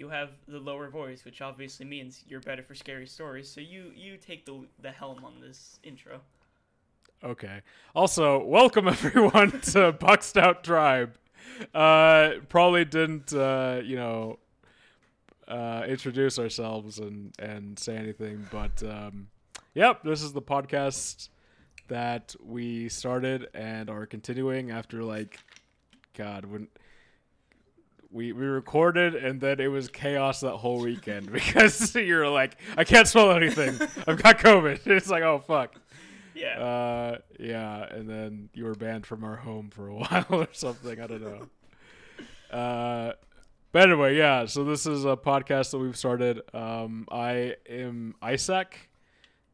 you have the lower voice, which obviously means you're better for scary stories. So you you take the the helm on this intro. Okay. Also, welcome everyone to Buxed Out Tribe. Uh, probably didn't, uh, you know, uh, introduce ourselves and, and say anything, but um, yep, this is the podcast that we started and are continuing after like, God, when we we recorded and then it was chaos that whole weekend because you're like, I can't smell anything. I've got COVID. It's like, oh fuck. Yeah. Uh, yeah, and then you were banned from our home for a while or something. I don't know. Uh, but anyway, yeah. So this is a podcast that we've started. Um, I am Isaac.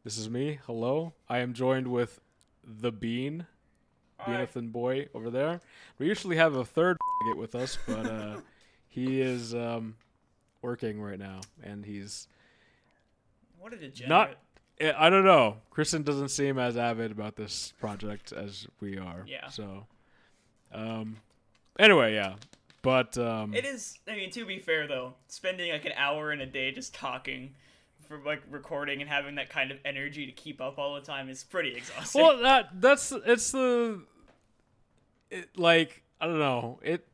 This is me. Hello. I am joined with the Bean, Beanathan boy over there. We usually have a third get with us, but uh, he is um, working right now, and he's What a degenerate. not I I don't know. Kristen doesn't seem as avid about this project as we are. Yeah. So, um, anyway, yeah. But um, It is. I mean, to be fair though, spending like an hour in a day just talking, for like recording and having that kind of energy to keep up all the time is pretty exhausting. well, that that's it's the it, like I don't know it.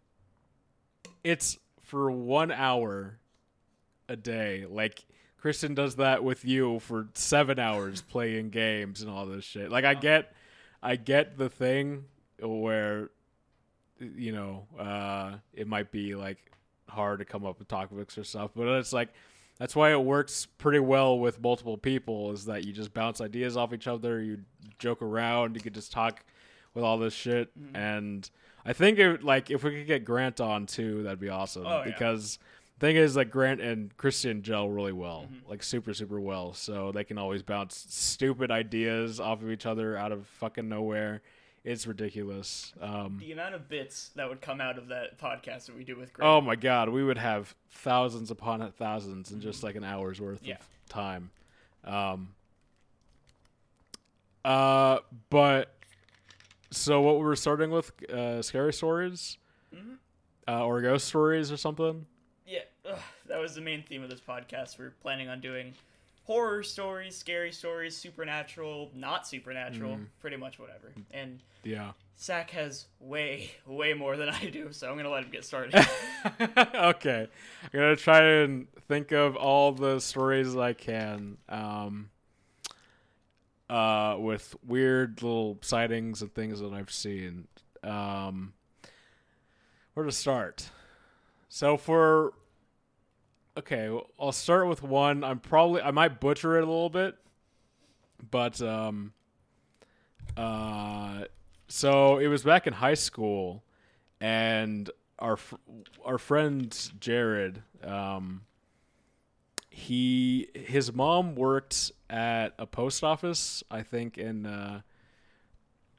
It's for one hour a day. Like Kristen does that with you for seven hours playing games and all this shit. Like I get, I get the thing where, you know, uh, it might be like hard to come up with topics or stuff, but it's like that's why it works pretty well with multiple people. Is that you just bounce ideas off each other, you joke around, you could just talk with all this shit, and I think it like if we could get Grant on too, that'd be awesome Oh, yeah. because thing is like Grant and Christian gel really well, Mm-hmm. like super super well. So they can always bounce stupid ideas off of each other out of fucking nowhere. It's ridiculous. Um, the amount of bits that would come out of that podcast that we do with Greg. oh my god, we would have thousands upon thousands in just like an hour's worth Mm-hmm. Yeah. of time. Um, uh, but so what we were starting with, uh, scary stories, Mm-hmm. uh, or ghost stories or something. Yeah, ugh, that was the main theme of this podcast. We're planning on doing horror stories, scary stories, supernatural, not supernatural, Mm. pretty much whatever. And Yeah. Zach has way, way more than I do, so I'm gonna let him get started. okay. I'm gonna try and think of all the stories I can. Um, uh, with weird little sightings and things that I've seen. Um, where to start? So for okay, I'll start with one. I'm probably I might butcher it a little bit, but um, uh, so it was back in high school, and our our friend Jared, um, he his mom worked at a post office, I think in uh,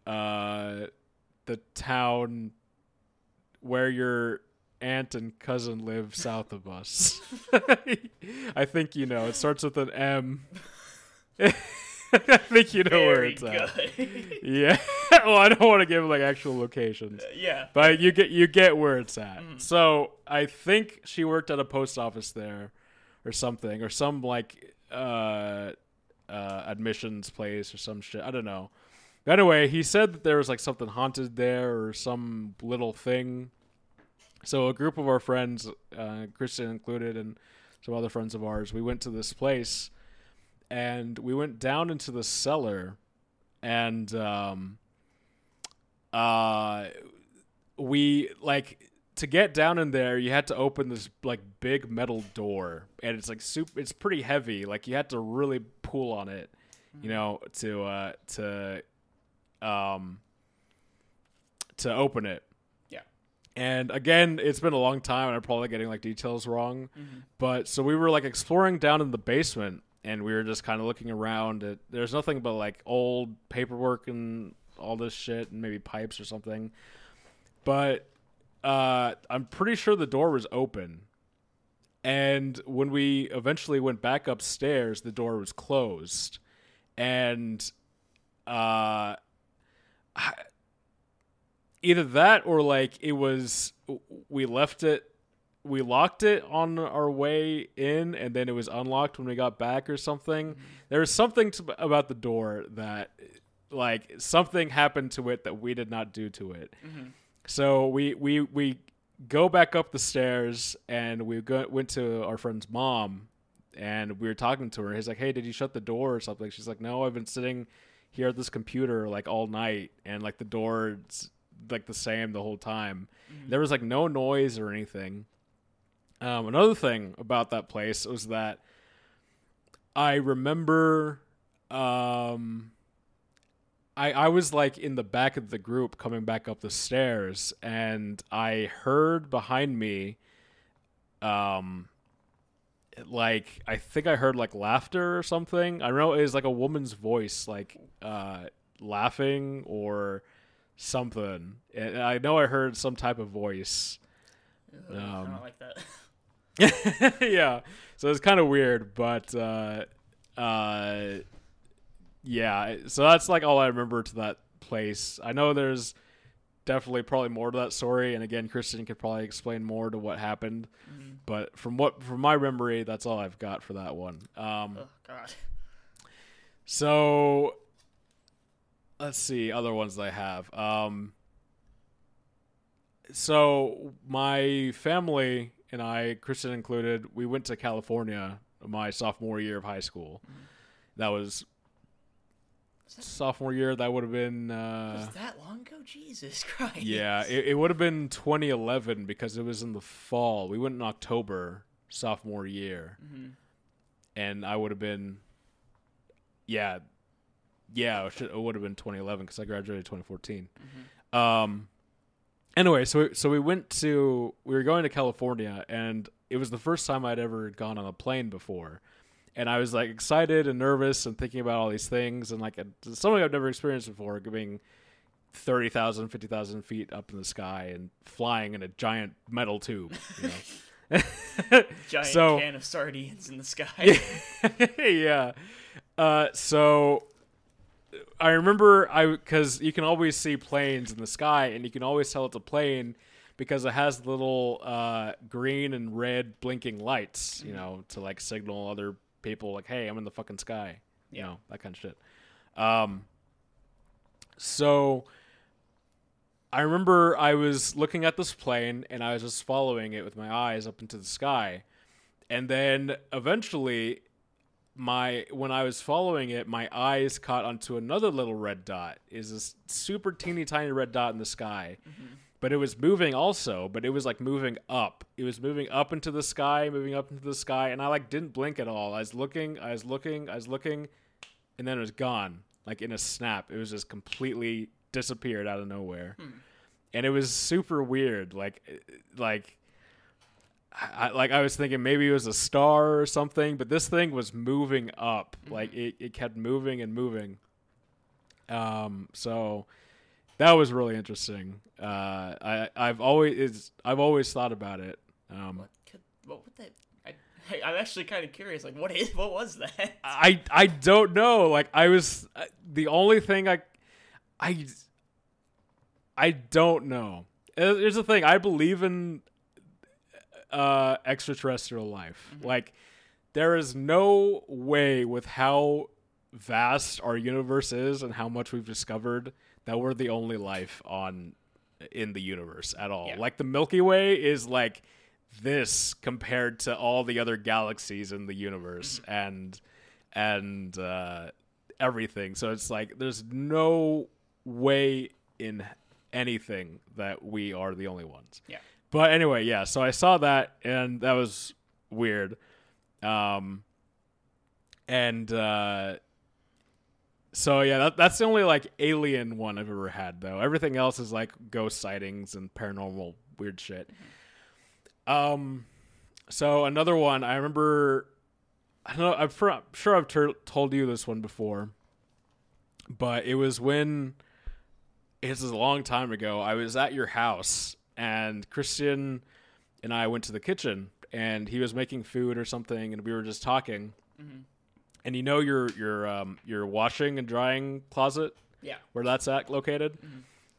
uh, the town where your aunt and cousin live south of us. I think you know. It starts with an M. I think you know where Very it's at. Yeah. well, I don't want to give like actual locations, yeah. but you get you get where it's at. So I think she worked at a post office there, or something, or some like uh, uh, admissions place or some shit. I don't know. Anyway, he said that there was like something haunted there or some little thing. So a group of our friends, uh, Christian included, and some other friends of ours, we went to this place, and we went down into the cellar, and um, uh, we like to get down in there. You had to open this like big metal door, and it's like super. It's pretty heavy. Like you had to really pull on it, you know, to uh, to um to open it. Yeah. And again, it's been a long time, and I'm probably getting like details wrong. But so we were like exploring down in the basement, and we were just kind of looking around. At, there's nothing but like old paperwork and all this shit, and maybe pipes or something. But uh, I'm pretty sure the door was open. And when we eventually went back upstairs, the door was closed. And uh, either that or like it was we left it we locked it on our way in, and then it was unlocked when we got back or something. There was something to, about the door that, like, something happened to it that we did not do to it. So we we we go back up the stairs, and we go, went to our friend's mom, and we were talking to her. He's like, "Hey, did you shut the door or something?" She's like, "No, I've been sitting here at this computer like all night, and like the door's like the same the whole time. There was like no noise or anything." Um, another thing about that place was that I remember um, I I was like in the back of the group coming back up the stairs, and I heard behind me, um, like I think I heard like laughter or something. I don't know it was like a woman's voice, like uh, laughing or something. And I know I heard some type of voice. Ugh, I Um, don't like that. yeah. So it's kind of weird, but uh, uh, yeah. So that's like all I remember to that place. I know there's definitely probably more to that story, and again, Kristen could probably explain more to what happened. Mhm. But from what from my memory, that's all I've got for that one. Um, Oh God. so let's see other ones I have. Um, so my family and I, Kristen included, we went to California my sophomore year of high school. That was sophomore year. That would have been uh, was that long ago? Jesus Christ. yeah. It, it would have been 2011 because it was in the fall. We went in October sophomore year, hmm and I would have been yeah, yeah. It, should, it would have been 2011 because I graduated 2014. Um. Anyway, so we, so we went to we were going to California, and it was the first time I'd ever gone on a plane before, and I was like excited and nervous and thinking about all these things and like a, something I've never experienced before, being 30,000, 50,000 feet up in the sky and flying in a giant metal tube. You know? Giant So- can of sardines in the sky. yeah. Uh, so I remember I because you can always see planes in the sky, and you can always tell it's a plane because it has little uh, green and red blinking lights, you know, to like signal other people like, "Hey, I'm in the fucking sky," you know, that kind of shit. Um, so I remember I was looking at this plane and I was just following it with my eyes up into the sky. And then eventually my when I was following it, my eyes caught onto another little red dot. Is this super teeny tiny red dot in the sky. But it was moving also, but it was like moving up. It was moving up into the sky, moving up into the sky, and I like didn't blink at all. I was looking, I was looking, I was looking, and then it was gone. Like in a snap. It was just completely disappeared out of nowhere. Hmm. And it was super weird. Like eh, like I, like I was thinking maybe it was a star or something, but this thing was moving up. Like mm-hmm. it, it kept moving and moving. Um, so that was really interesting. Uh, I I've always I've always thought about it. Um, what could what would that? I, hey, I'm actually kind of curious. Like, what is what was that? I I don't know. Like I was uh, the only thing I I I don't know. Uh, Here's the thing. I believe in uh extraterrestrial life. Like there is no way with how vast our universe is and how much we've discovered that we're the only life on in the universe at all. Yeah. Like the Milky Way is like this compared to all the other galaxies in the universe and and uh, everything. So it's like there's no way in anything that we are the only ones. Yeah. But anyway, yeah. So I saw that and that was weird. Um, and uh, so yeah, that, that's the only like alien one I've ever had though. Everything else is like ghost sightings and paranormal weird shit. Um, so another one I remember. I don't know. I'm I'm sure I've tur told you this one before, but it was when it's a long time ago. I was at your house and Christian and I went to the kitchen and he was making food or something and we were just talking. Mhm. And you know your your um your washing and drying closet Yeah. where that's at located.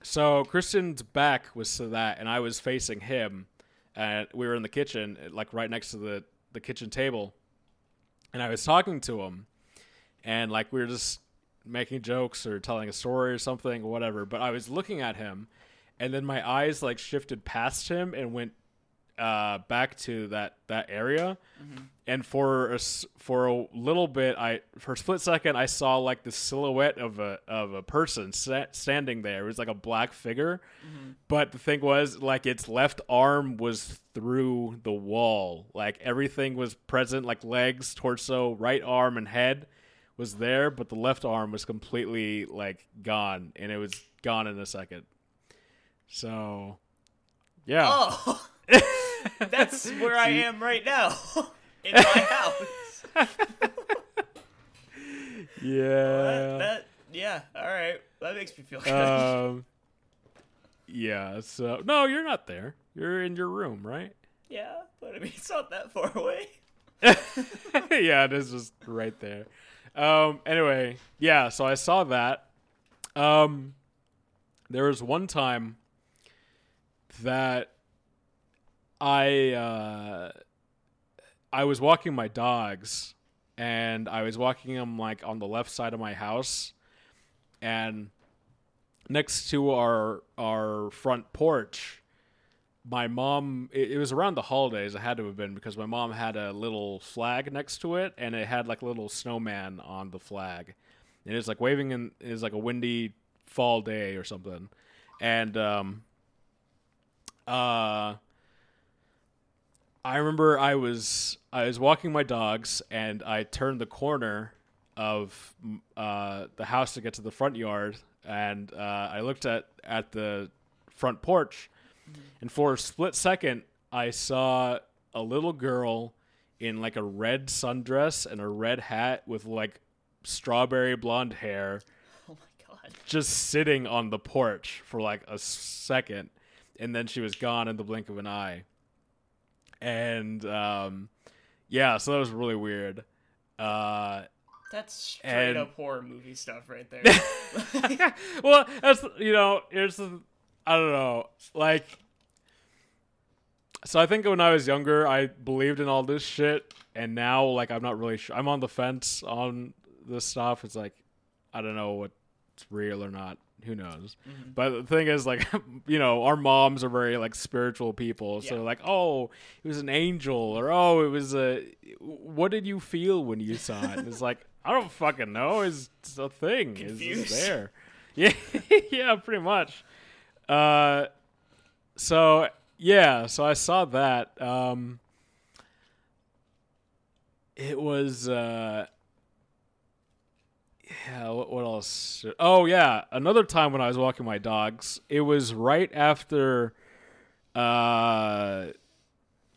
So Christian's back was to that, and I was facing him, and we were in the kitchen, like right next to the the kitchen table, and I was talking to him, and like we were just making jokes or telling a story or something, whatever. But I was looking at him, and then my eyes like shifted past him and went uh, back to that that area, and for a, for a little bit, I for a split second, I saw like the silhouette of a of a person standing there. It was like a black figure, mm-hmm. but the thing was, like its left arm was through the wall. Like everything was present, like legs, torso, right arm, and head was there, but the left arm was completely like gone, and it was gone in a second. So, yeah. Oh, that's where I am right now in my house. yeah. That, that, yeah. All right. That makes me feel good. um, yeah. So no, you're not there. You're in your room, right? yeah, but I mean, it's not that far away. yeah, it is just right there. Um. Anyway, yeah. So I saw that. Um, there was one time that I uh, I was walking my dogs, and I was walking them like on the left side of my house, and next to our our front porch my mom it, it was around the holidays it had to have been because my mom had a little flag next to it and it had like a little snowman on the flag. And it was like waving in was like a windy fall day or something. And um uh I remember I was I was walking my dogs and I turned the corner of uh, the house to get to the front yard and uh, I looked at at the front porch. And for a split second I saw a little girl in like a red sundress and a red hat with like strawberry blonde hair Oh my god. just sitting on the porch for like a second. And then she was gone in the blink of an eye and um yeah so that was really weird. Uh That's straight And- up horror movie stuff right there. well that's you know here's the i don't know like so i think when i was younger i believed in all this shit. And now like i'm not really sure i'm on the fence on this stuff. It's like i don't know what's real or not who knows? But the thing is like you know our moms are very like spiritual people. So like oh it was an angel or oh it was a what did you feel when you saw it? It's like i don't fucking know. It's, it's a thing. It's just there. Yeah yeah pretty much. Uh so yeah so i saw that. Um it was uh yeah what, what else? Oh yeah another time when i was walking my dogs it was right after uh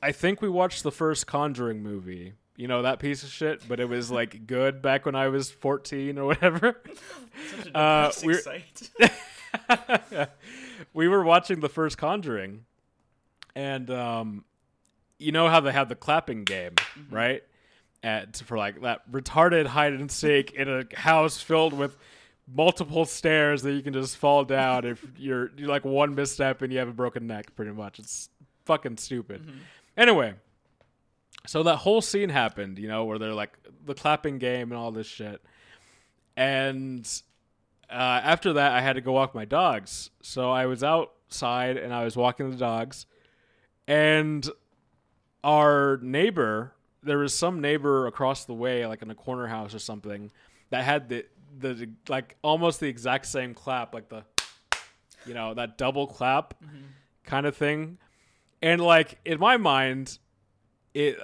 i think we watched the first conjuring movie. You know that piece of shit? But it was like good back when i was 14 or whatever. Such a Uh, depressing we're- sight. we were watching the first Conjuring, and um, you know how they have the clapping game, right? At for like that retarded hide and seek in a house filled with multiple stairs that you can just fall down if you're you're like one misstep and you have a broken neck. Pretty much, it's fucking stupid. Anyway, so that whole scene happened, you know, where they're like the clapping game and all this shit, and uh, after that, I had to go walk my dogs. So I was outside and I was walking the dogs, and our neighbor, there was some neighbor across the way, like in a corner house or something, that had the the like almost the exact same clap, like the, you know, that double clap mm-hmm. kind of thing, and like in my mind, it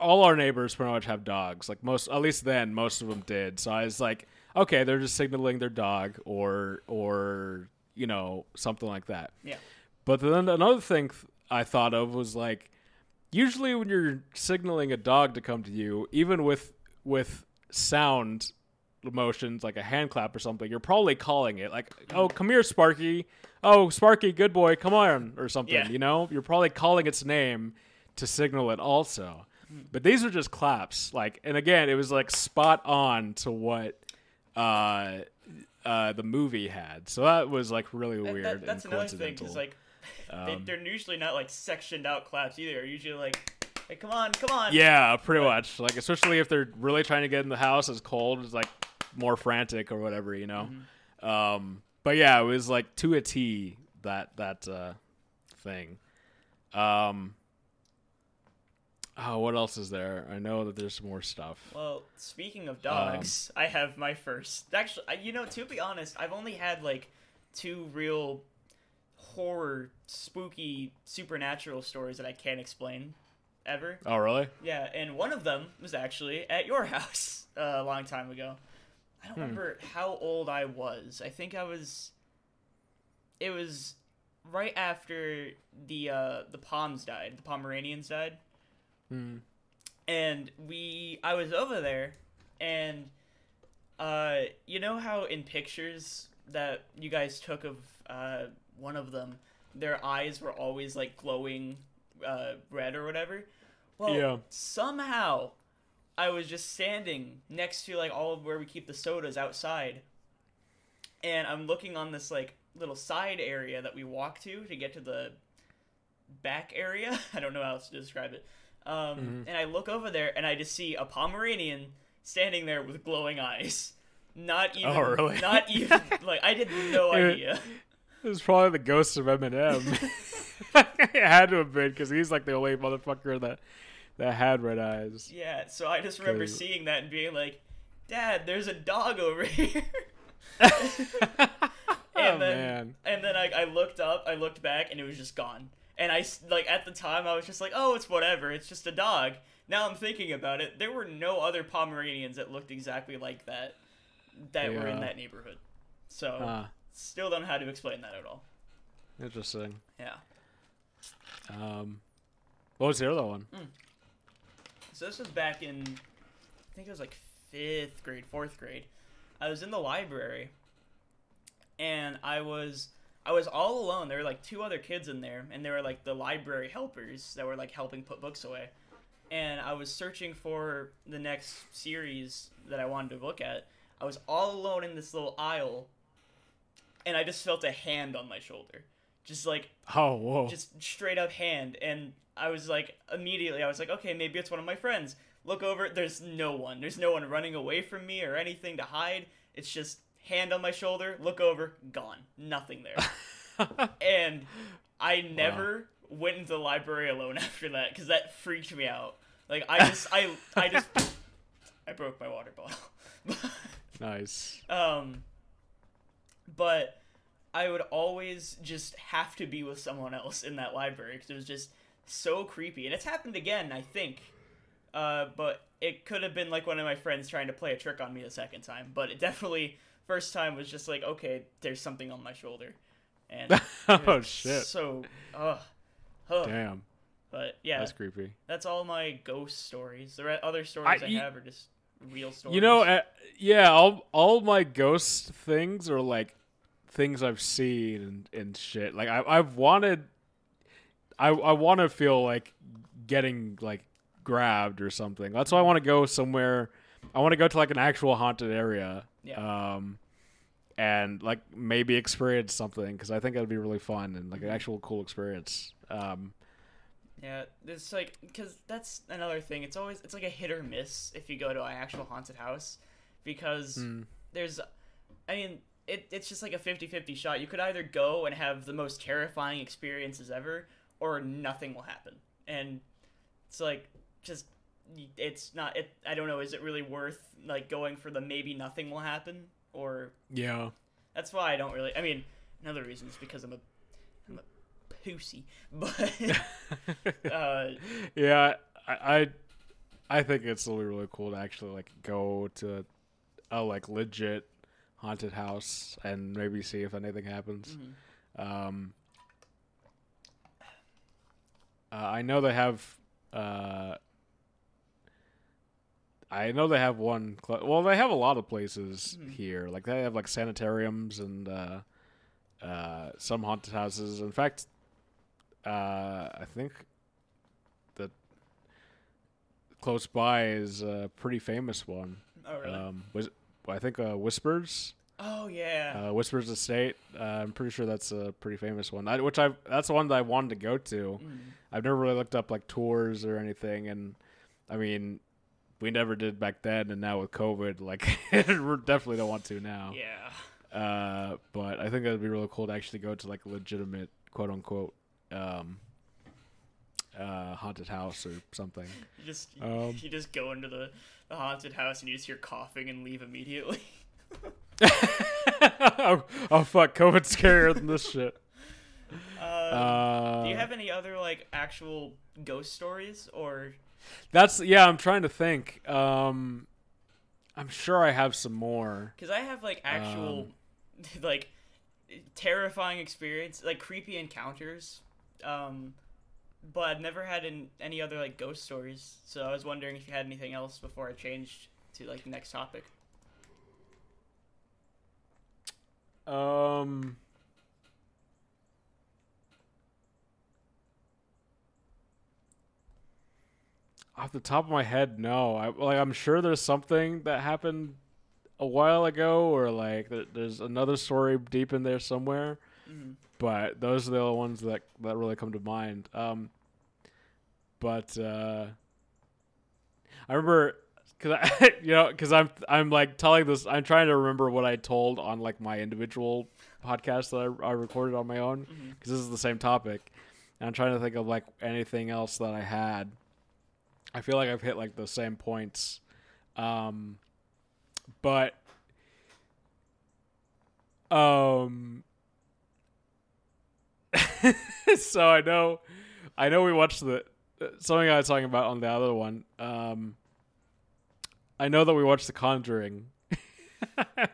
all our neighbors pretty much have dogs. Like most, at least then, most of them did. So I was like, okay, they're just signaling their dog, or or you know something like that. Yeah. But then another thing th- I thought of was like, usually when you're signaling a dog to come to you, even with with sound motions like a hand clap or something, you're probably calling it like, "Oh, come here, Sparky. Oh, Sparky, good boy, come on," or something. Yeah. You know, you're probably calling its name to signal it also. But these are just claps, like, and again, it was like spot on to what uh, uh, the movie had. So that was like really weird. that- that's and another thing coincidental. because like They, Um, they're usually not like sectioned out claps either. They're usually like, hey, come on, come on. yeah, pretty But- much. Like especially if they're really trying to get in the house, it's cold. It's like more frantic or whatever, you know. Mm-hmm. Um, but yeah, it was like to a T that that uh, thing. Um, oh, what else is there? I know that there's more stuff. Well, speaking of dogs, Um, I have my first. Actually, you know, to be honest, I've only had like two real horror, spooky, supernatural stories that I can't explain ever. Oh, really? Yeah, and one of them was actually at your house uh, a long time ago. I Hmm. don't remember how old I was. I think I was. It was right after the uh, the Poms died. The Pomeranians died Hmm. and we I was over there and uh you know how in pictures that you guys took of uh one of them their eyes were always like glowing uh red or whatever well Yeah. somehow I was just standing next to like all of where we keep the sodas outside and I'm looking on this like little side area that we walk to to get to the back area. I don't know how else to describe it. Um, Mhm. And I look over there and I just see a Pomeranian standing there with glowing eyes. Not even. Oh, really? Not even. like I had no idea. It was probably the ghost of Eminem. it had to have been because he's like the only motherfucker that that had red eyes. Yeah. So I just remember 'Cause- seeing that and being like, "Dad, there's a dog over here." oh and then man. and then I, I looked up, I looked back, and it was just gone. And I, like at the time I was just like, oh, it's whatever, it's just a dog. Now I'm thinking about it, there were no other Pomeranians that looked exactly like that that were in that neighborhood. So still don't know how to explain that at all. interesting. Yeah. Um, what was the other one? So this was back in, I think it was like fifth grade, fourth grade. I was in the library, and I was I was all alone. There were like two other kids in there, and they were like the library helpers that were like helping put books away. And I was searching for the next series that I wanted to look at. I was all alone in this little aisle, and I just felt a hand on my shoulder, just like Oh, whoa. just straight up hand. And i was like immediately i was like okay maybe it's one of my friends. Look over there's no one. There's no one running away from me or anything to hide. It's just hand on my shoulder look over gone. Nothing there. And i never went into the library alone after that because that freaked me out. Like i just i i just i broke my water bottle. Nice. um, but I would always just have to be with someone else in that library because it was just so creepy. And it's happened again, I think. Uh, but it could have been like one of my friends trying to play a trick on me the second time. But it definitely first time was just like, okay, there's something on my shoulder, and oh shit. so ugh, ugh. Damn, But yeah, that's creepy. that's, all my ghost stories. The other stories I, I- you- have are just real stories. You know, uh, yeah, all all my ghost things are like things I've seen and, and shit. Like I I've wanted I I want to feel like getting like grabbed or something. That's why I want to go somewhere. I want to go to like an actual haunted area. Yeah. Um and like maybe experience something because I think that'd be really fun and Mm-hmm. like an actual cool experience. Um Yeah, it's like because that's another thing. It's always it's like a hit or miss if you go to an actual haunted house because mm, there's, I mean, it, it's just like a 50-50 shot. You could either go and have the most terrifying experiences ever, or nothing will happen. And it's like just it's not. It I don't know. Is it really worth like going for the maybe nothing will happen or yeah. that's why I don't really. I mean, another reason is because I'm a I'm a pussy, but. uh, yeah, I, I I think it's really really cool to actually like go to a like legit haunted house and maybe see if anything happens. mhm. Um, uh, I know they have. Uh, I know they have one. Cl- well, they have a lot of places Mhm. here. Like they have like sanitariums and uh, uh, some haunted houses. In fact, uh, I think that close by is a pretty famous one. Oh really? Um, was I think uh, Whispers Oh yeah. uh, Whispers Estate. Uh, I'm pretty sure that's a pretty famous one. I, which I that's the one that I wanted to go to. Mm. I've never really looked up like tours or anything, and I mean, we never did back then, and now with COVID, like we definitely don't want to now. Yeah. Uh, but I think that'd be really cool to actually go to like a legitimate quote unquote um, uh, haunted house or something. You just Um, you just go into the, the haunted house and you just hear coughing and leave immediately. oh, oh fuck, COVID's scarier than this shit. Uh, Uh, do you have any other like actual ghost stories or That's yeah. I'm trying to think. Um, I'm sure I have some more. because I have like actual Um, like terrifying experience like creepy encounters. Um, but I've never had in, any other like ghost stories. So I was wondering if you had anything else before I changed to like the next topic. Um. Off the top of my head, no. I like I'm sure there's something that happened a while ago, or like there, there's another story deep in there somewhere. Mhm. But those are the only ones that that really come to mind. Um. But uh, I remember because I, you know, because I'm I'm like telling this. I'm trying to remember what I told on like my individual podcast that I, I recorded on my own because this is the same topic. And I'm trying to think of like anything else that I had. I feel like I've hit like the same points, um, but um. so I know, I know we watched the something I was talking about on the other one. Um, I know that we watched The Conjuring,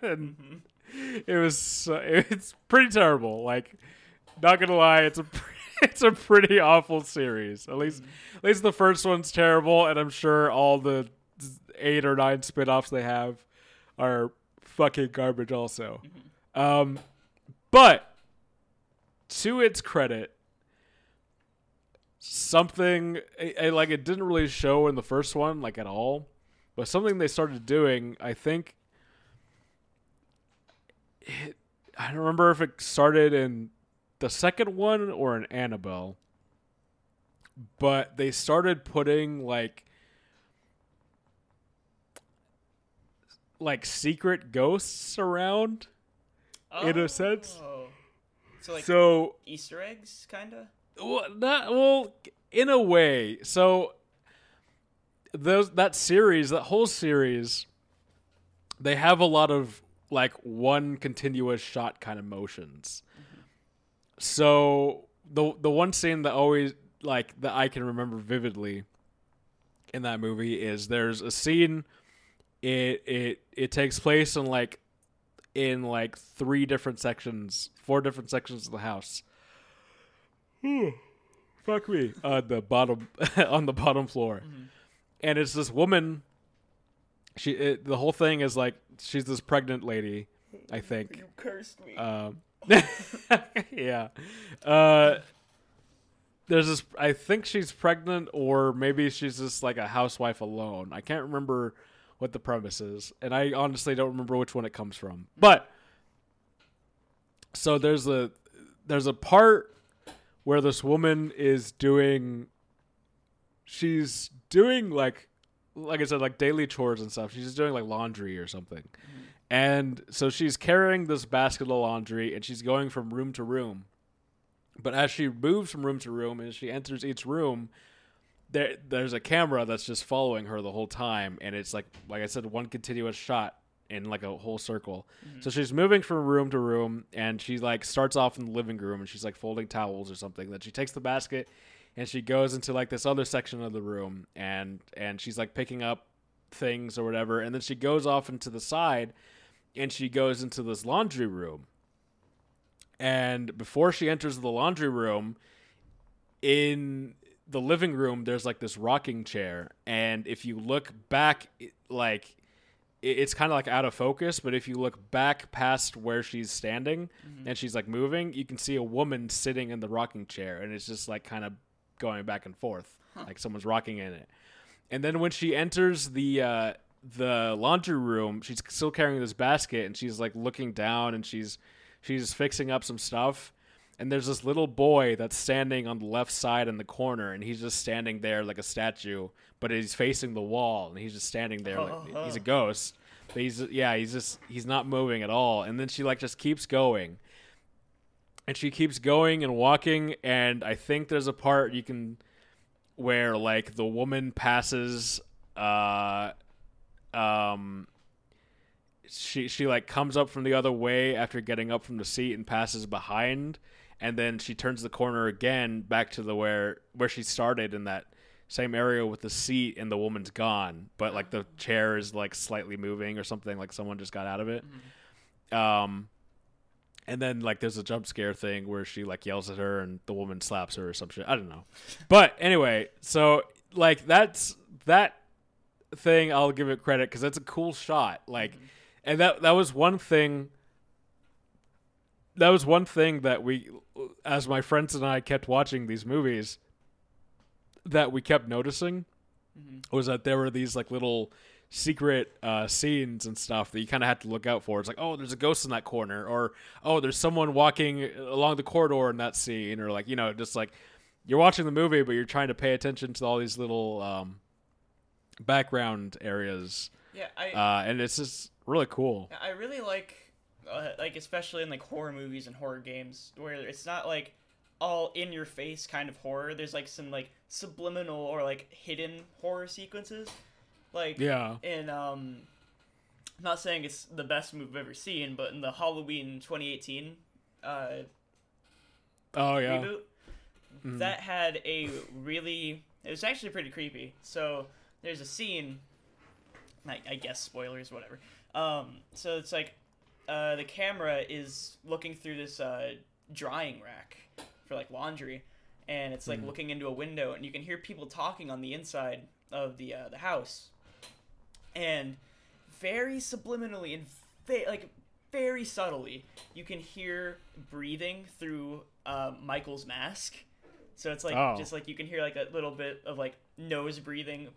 and Mhm. it was so- it's pretty terrible. Like, not gonna lie, it's a it's a pretty awful series. At least at least the first one's terrible, and I'm sure all the eight or nine spin-offs they have are fucking garbage. Also, um, but to its credit, something like it didn't really show in the first one like at all, but something they started doing, I think. It, I don't remember if it started in the second one or in Annabelle, but they started putting like like secret ghosts around in a sense. Oh. So like so Easter eggs, kinda. Well, not well in a way. So those that series, that whole series, they have a lot of like one continuous shot kind of motions. So the the one scene that always like that I can remember vividly in that movie is there's a scene it it it takes place in like in like three different sections, four different sections of the house. Fuck me. Uh, the bottom on the bottom floor, and it's this woman. She it, the whole thing is like she's this pregnant lady, I think. You cursed me. Um, yeah. Uh, there's this. I think she's pregnant, or maybe she's just like a housewife alone. I can't remember what the premise is, and I honestly don't remember which one it comes from. But so there's a there's a part where this woman is doing. She's doing like, like I said, like daily chores and stuff. She's just doing like laundry or something. And so she's carrying this basket of laundry and she's going from room to room. But as she moves from room to room and she enters each room, there there's a camera that's just following her the whole time and it's like like I said one continuous shot in like a whole circle. So mm-hmm. she's moving from room to room and she like starts off in the living room and she's like folding towels or something. Then she takes the basket and she goes into like this other section of the room and and she's like picking up things or whatever and then she goes off into the side and she goes into this laundry room. And before she enters the laundry room, in the living room, there's like this rocking chair. And if you look back, like, it's kind of like out of focus, but if you look back past where she's standing and she's like moving, you can see a woman sitting in the rocking chair. And it's just like kind of going back and forth, like someone's rocking in it. And then when she enters the uh, the laundry room. She's still carrying this basket, and she's like looking down, and she's she's fixing up some stuff. And there's this little boy that's standing on the left side in the corner, and he's just standing there like a statue, but he's facing the wall, and he's just standing there like he's a ghost. But he's yeah, he's just he's not moving at all. And then she like just keeps going, and she keeps going and walking. And I think there's a part you can where like the woman passes uh um she she like comes up from the other way after getting up from the seat and passes behind and then she turns the corner again back to the where where she started in that same area with the seat and the woman's gone but like the chair is like slightly moving or something like someone just got out of it. Um and then like there's a jump scare thing where she like yells at her and the woman slaps her or some shit. I don't know. But anyway so like that's that thing i'll give it credit because that's a cool shot like and that that was one thing that was one thing that we as my friends and i kept watching these movies that we kept noticing was that there were these like little secret uh, scenes and stuff that you kind of had to look out for. It's like, oh, there's a ghost in that corner, or oh, there's someone walking along the corridor in that scene, or like you know, just like you're watching the movie, but you're trying to pay attention to all these little um, background areas, Yeah, I uh, and it's just really cool. I really like, uh, like especially in like horror movies and horror games, where it's not like all in your face kind of horror. There's like some like subliminal or like hidden horror sequences, like Yeah, in um. I'm not saying it's the best movie I've ever seen, but in the Halloween 2018 uh, oh yeah, reboot, that had a really. It was actually pretty creepy. So there's a scene. I, I guess spoilers, whatever. Um, so it's like uh, the camera is looking through this uh, drying rack for like laundry, and it's like looking into a window, and you can hear people talking on the inside of the uh, the house, and very subliminally and fa- like very subtly, you can hear breathing through uh, Michael's mask. So it's like Oh. just like you can hear like a little bit of like nose breathing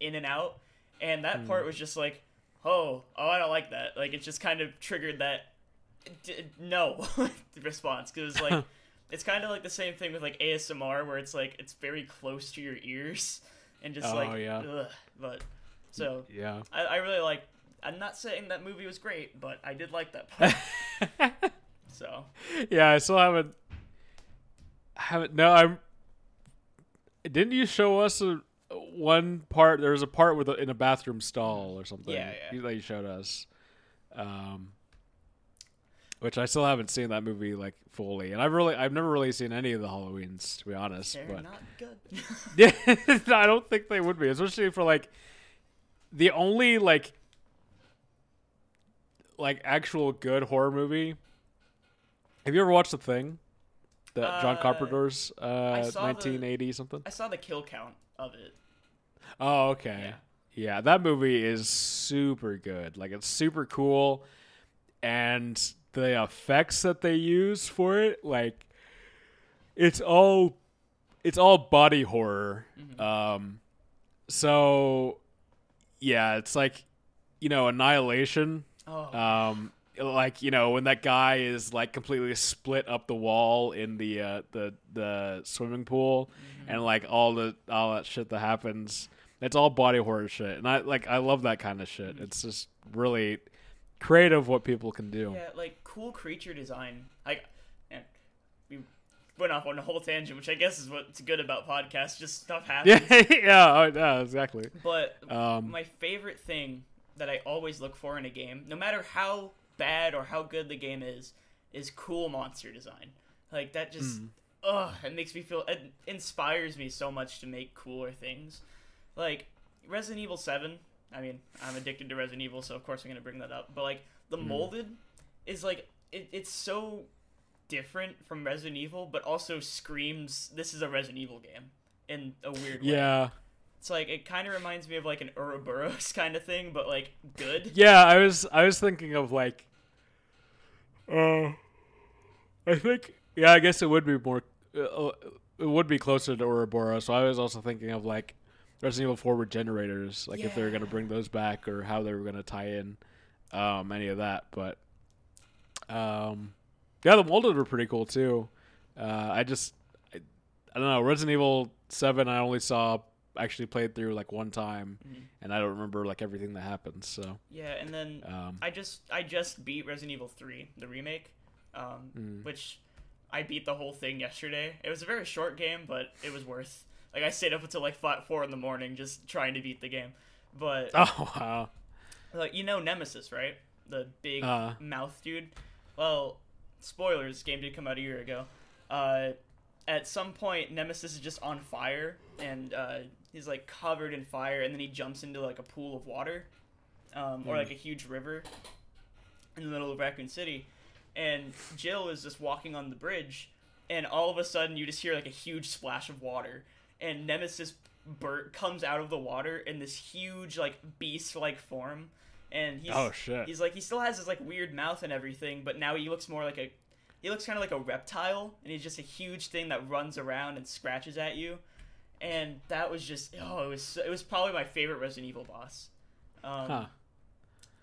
in and out, and that part was just like, oh, oh, I don't like that. Like it just kind of triggered that d- no response because like it's kind of like the same thing with like ASMR where it's like it's very close to your ears and just Oh, like yeah. ugh, but so yeah. I, I really like. I'm not saying that movie was great, but I did like that part. so yeah, I still haven't. Haven't no. I'm. Didn't you show us a one part? There was a part with a, in a bathroom stall or something. Yeah, yeah. That you showed us. Um. Which I still haven't seen that movie like fully, and I've really I've never really seen any of the Halloweens to be honest. they're but not good. yeah, I don't think they would be, especially for like the only like like actual good horror movie. Have you ever watched The Thing? That John Uh, Carpenter's uh saw the- 1980 something. I saw the kill count of it. Oh, okay. Yeah, that movie is super good. Like it's super cool and the effects that they use for it like it's all it's all body horror. Um so yeah, it's like you know, Annihilation Oh, um like you know when that guy is like completely split up the wall in the uh the the swimming pool and like all the all that shit that happens it's all body horror shit and i like i love that kind of shit it's just really creative what people can do yeah, like cool creature design. Like, and we went off on a whole tangent, which I guess is what's good about podcasts. Just stuff happens. yeah yeah oh, yeah exactly But um my favorite thing that I always look for in a game, no matter how bad or how good the game is, is cool monster design. Like that just, hmm. ugh, it makes me feel, it inspires me so much to make cooler things. Like Resident Evil Seven. I mean, I'm addicted to Resident Evil, so of course I'm gonna bring that up. But like the hmm. molded is like it, it's so different from Resident Evil, but also screams this is a Resident Evil game in a weird way. yeah It's like it kind of reminds me of like an Uroboros kind of thing, but like good. Yeah, I was I was thinking of like uh I think yeah, I guess it would be more uh, it would be closer to Uroboros. So I was also thinking of like Resident Evil 4 regenerators, like if they were going to bring those back or how they were going to tie in um, any of that. But um, yeah, the molded were pretty cool too. Uh, I just, I, I don't know, Resident Evil 7, I only saw actually played through like one time, Mhm. and I don't remember like everything that happened. So, Yeah, and then um, I just I just beat Resident Evil 3, the remake, um, Mm. which I beat the whole thing yesterday. It was a very short game, but it was worth. Like I stayed up until like five, four in the morning just trying to beat the game. But oh wow, like you know Nemesis, right? The big Uh. mouth dude. Well, spoilers. Game did come out a year ago. Uh, at some point, Nemesis is just on fire, and uh, he's like covered in fire, and then he jumps into like a pool of water, um, or Hmm. like a huge river in the middle of Raccoon City, and Jill is just walking on the bridge, and all of a sudden you just hear like a huge splash of water, and Nemesis bur- comes out of the water in this huge like beast-like form, and he's oh shit, He's like he still has his like weird mouth and everything, but now he looks more like a he looks kind of like a reptile, and he's just a huge thing that runs around and scratches at you. And that was just oh, it was so- it was probably my favorite Resident Evil boss. Um, huh?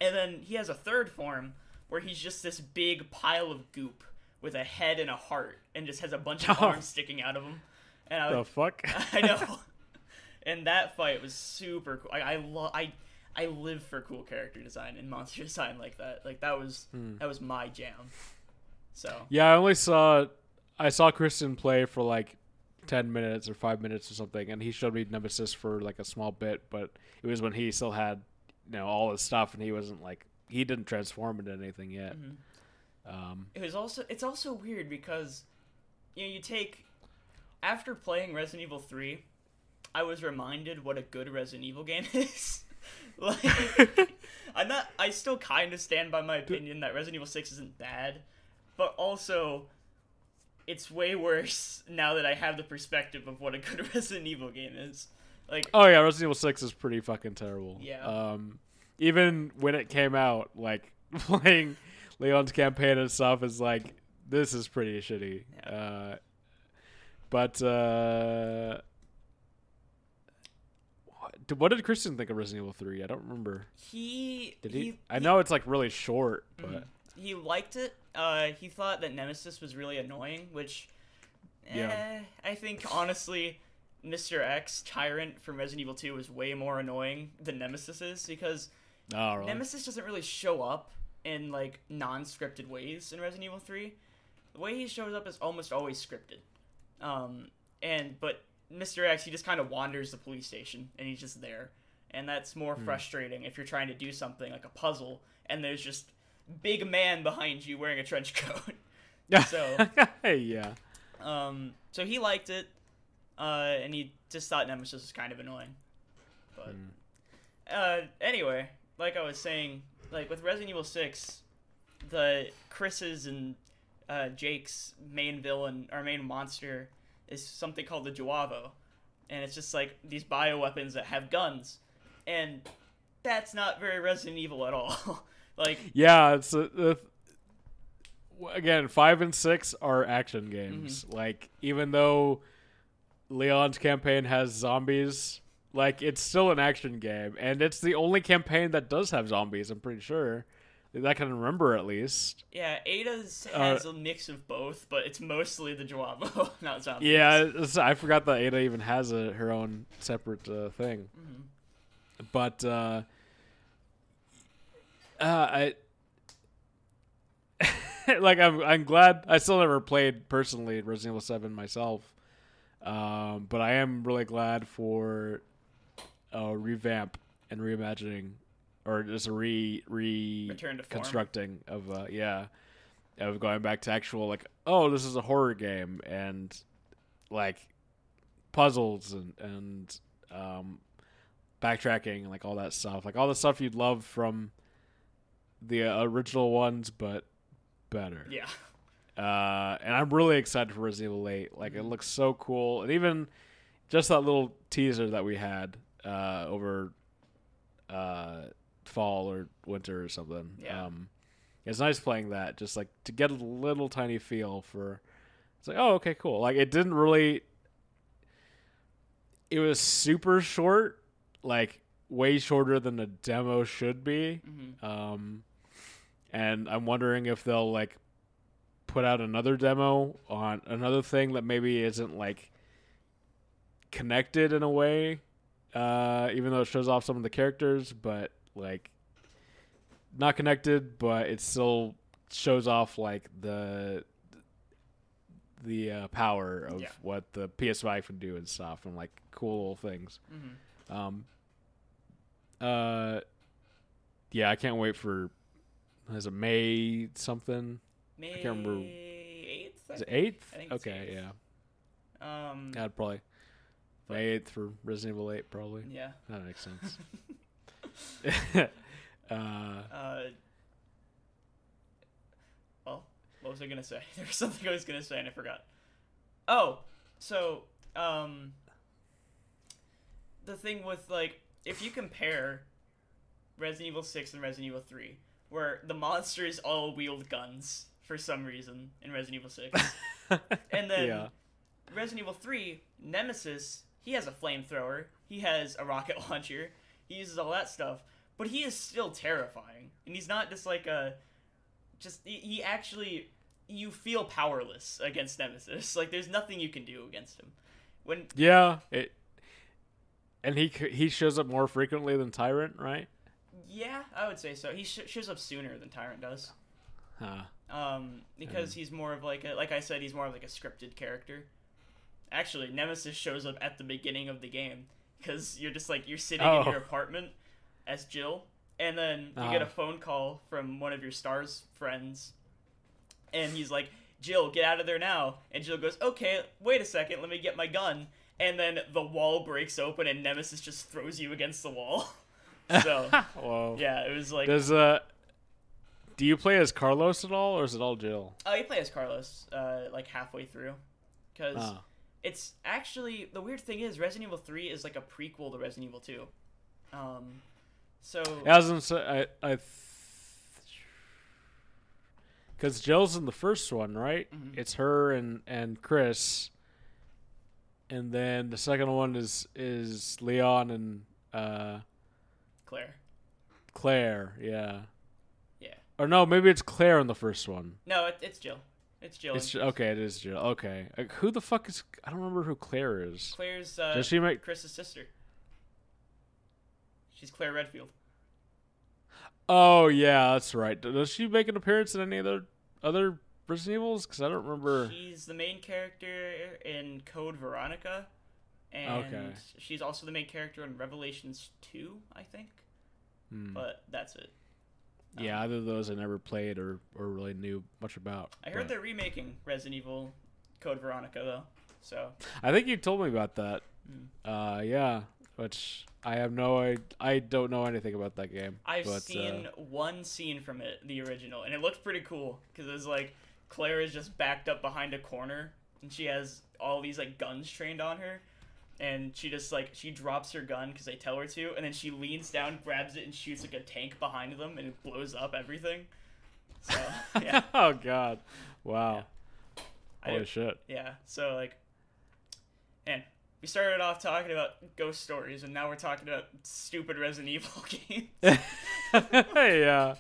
And then he has a third form where he's just this big pile of goop with a head and a heart, and just has a bunch of Oh. arms sticking out of him. And I, The fuck? I know. and that fight was super cool. I I, lo- I I live for cool character design and monster design like that. Like that was Hmm. that was my jam. So Yeah, I only saw I saw Kristen play for like ten minutes or five minutes or something, and he showed me Nemesis for like a small bit, but it was when he still had you know all his stuff, and he wasn't like he didn't transform into anything yet. Mhm. Um, it was also it's also weird because you know you take after playing Resident Evil three, I was reminded what a good Resident Evil game is. like I'm not I still kind of stand by my opinion that Resident Evil 6 isn't bad, but also it's way worse now that I have the perspective of what a good Resident Evil game is. Like oh yeah, Resident Evil Six is pretty fucking terrible. Yeah. Um, even when it came out, like playing Leon's campaign and stuff is like this is pretty shitty. Yeah. Uh, but uh, what, what did Christian think of Resident Evil Three? I don't remember. he Did he? he I know it's like really short, but Mhm. he liked it. Uh, he thought that Nemesis was really annoying, which, eh, Yeah. I think honestly, Mr. X Tyrant from Resident Evil 2 is way more annoying than Nemesis is because oh, really? Nemesis doesn't really show up in like non-scripted ways in Resident Evil 3. The way he shows up is almost always scripted. Um, and but Mr. X, he just kind of wanders the police station and he's just there. And that's more frustrating if you're trying to do something like a puzzle and there's just big man behind you wearing a trench coat. so- yeah, Um, so he liked it, uh, and he just thought Nemesis was kind of annoying. But Hmm. uh, anyway, like I was saying, like with Resident Evil Six, the Chris's and uh, Jake's main villain, our main monster, is something called the J'avo, and it's just like these bioweapons that have guns, and that's not very Resident Evil at all. like yeah. It's uh, the again five and six are action games. Mm-hmm. Like even though Leon's campaign has zombies, like it's still an action game, and it's the only campaign that does have zombies. I'm pretty sure that I can remember at least. Yeah, Ada's Uh, has a mix of both, but it's mostly the J'avo, not zombies. Yeah, I forgot that Ada even has a, her own separate uh, thing. Mhm. But uh, uh, I like I'm I'm glad I still never played personally Resident Evil Seven myself, um, but I am really glad for a revamp and reimagining, or just a re re Return to form. constructing of uh, yeah of going back to actual like oh this is a horror game and like puzzles and and um, backtracking and like all that stuff like all the stuff you'd love from the original ones but better. Yeah. uh, and I'm really excited for Resident Evil 8 like it looks so cool. And even just that little teaser that we had uh, over uh, fall or winter or something. Yeah. um, it's nice playing that just like to get a little tiny feel for it's like oh okay cool. Like it didn't really it was super short, like way shorter than a demo should be. hmm Um, and I'm wondering if they'll like put out another demo on another thing that maybe isn't like connected in a way, uh, even though it shows off some of the characters, but like not connected, but it still shows off like the the uh, power of Yeah. what the PS5 can do and stuff, and like cool little things. hmm Um. Uh. Yeah, I can't wait for. Is it May something? May can't remember. eighth. Is it eighth? I think it's Okay, eighth. yeah. Um. I'd probably But- May eighth for Resident Evil Eight, probably. Yeah. That makes sense. uh, Uh. Well, what was I gonna say? There was something I was gonna say and I forgot. Oh, so um. The thing with like, if you compare Resident Evil Six and Resident Evil Three, where the monsters all wield guns for some reason in Resident Evil Six, and then yeah, Resident Evil 3, Nemesis, he has a flamethrower, he has a rocket launcher, he uses all that stuff, but he is still terrifying. And he's not just like a. Just. He, he actually. You feel powerless against Nemesis. Like, there's nothing you can do against him. When. yeah. It, and he he shows up more frequently than Tyrant, right? Yeah, I would say so. He sh- shows up sooner than Tyrant does. Huh. Um, because he's more of like a, like I said, he's more of like a scripted character. Actually, Nemesis shows up at the beginning of the game because you're just like you're sitting Oh. in your apartment as Jill, and then you get a Ah. phone call from one of your stars friends, and he's like, "Jill, get out of there now!" And Jill goes, "Okay, wait a second, let me get my gun." And then the wall breaks open, and Nemesis just throws you against the wall. so Whoa. yeah, it was like Does uh, do you play as Carlos at all, or is it all Jill? Oh, you play as Carlos, uh, like halfway through, because Ah. it's actually the weird thing is Resident Evil Three is like a prequel to Resident Evil Two. Um, so As in, so I, I, because Jill's in the first one, right? Mhm. It's her and and Chris, and then the second one is is Leon and uh, Claire, Claire. Yeah. yeah, Or no, maybe it's Claire in the first one. no, it, it's Jill. It's Jill. It's okay. It is Jill. Okay. Like, who the fuck is? I don't remember who Claire is. Claire's uh, Does she make? Chris's sister. She's Claire Redfield. Oh yeah, that's right. Does she make an appearance in any other other Resident Evils? Because I don't remember. She's the main character in Code Veronica, and Okay. she's also the main character in Revelations Two, I think. Hmm. But that's it. Yeah, Um, either of those I never played or, or really knew much about. I heard but- they're remaking Resident Evil Code Veronica though, so I think you told me about that. Mm. Uh, yeah, which I have no I, I don't know anything about that game. I've but, seen uh, one scene from it, the original, and it looked pretty cool because it was like Claire is just backed up behind a corner and she has all these like guns trained on her. And she just like she drops her gun because they tell her to, and then she leans down, grabs it, and shoots like a tank behind them, and it blows up everything. So yeah, oh God! Wow! I- Holy shit! Yeah, so like, and we started off talking about ghost stories, and now we're talking about stupid Resident Evil games. yeah,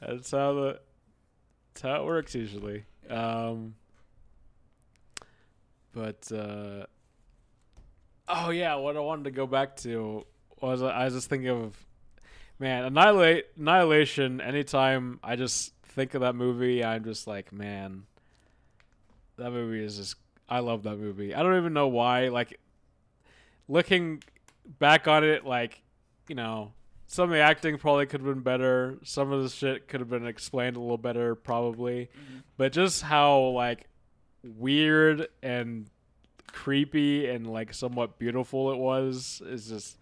that's how the that's how it works usually. Um, but uh, oh yeah, what I wanted to go back to was I was just thinking of man annihilate annihilation. Anytime I just think of that movie, I'm just like man, that movie is just I love that movie. I don't even know why. Like looking back on it, like you know, some of the acting probably could have been better. Some of the shit could have been explained a little better, probably. Mhm. But just how like weird and creepy and like somewhat beautiful it was is just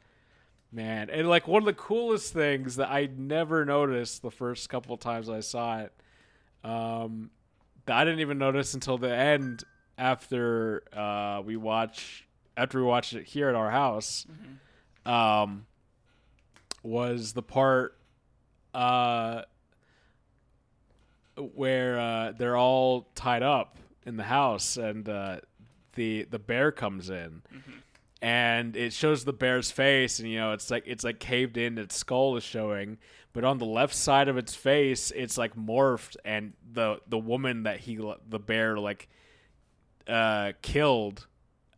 man. And like one of the coolest things that I never noticed the first couple times I saw it, um, that I didn't even notice until the end after uh, we watch after we watched it here at our house Mhm. um, was the part uh, where uh, they're all tied up in the house and uh, the the bear comes in. Mhm. and it shows the bear's face, and you know it's like it's like caved in, its skull is showing, but on the left side of its face, it's like morphed, and the the woman that he the bear like uh killed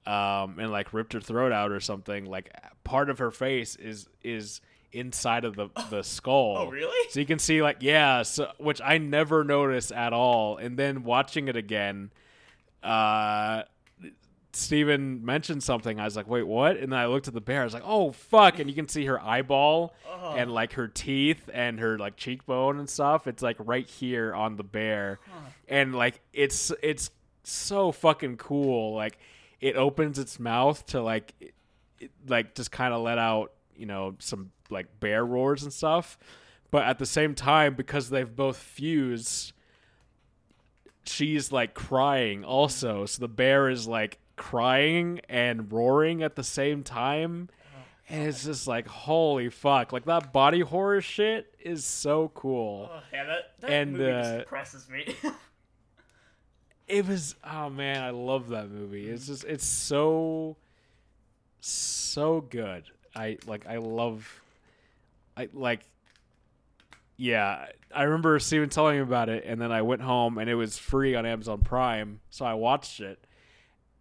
um and like ripped her throat out or something like part of her face is is inside of the the skull. Oh, really? so you can see like yeah so which i never noticed at all. And then watching it again uh Steven mentioned something. I was like, wait, what? And then I looked at the bear. I was like, oh, fuck. And you can see her eyeball Oh. and like her teeth and her like cheekbone and stuff. It's like right here on the bear. And like it's it's so fucking cool. Like it opens its mouth to like it, it- like just kind of let out, you know, some like bear roars and stuff. But at the same time because they've both fused she's like crying also. So the bear is like crying and roaring at the same time. And it's just like holy fuck. Like that body horror shit is so cool. Oh, yeah, that, that And, movie just uh, depresses me. It was oh man, I love that movie. It's just it's so so good. I like I love I like yeah, I remember Steven telling me about it and then I went home and it was free on Amazon Prime, so I watched it.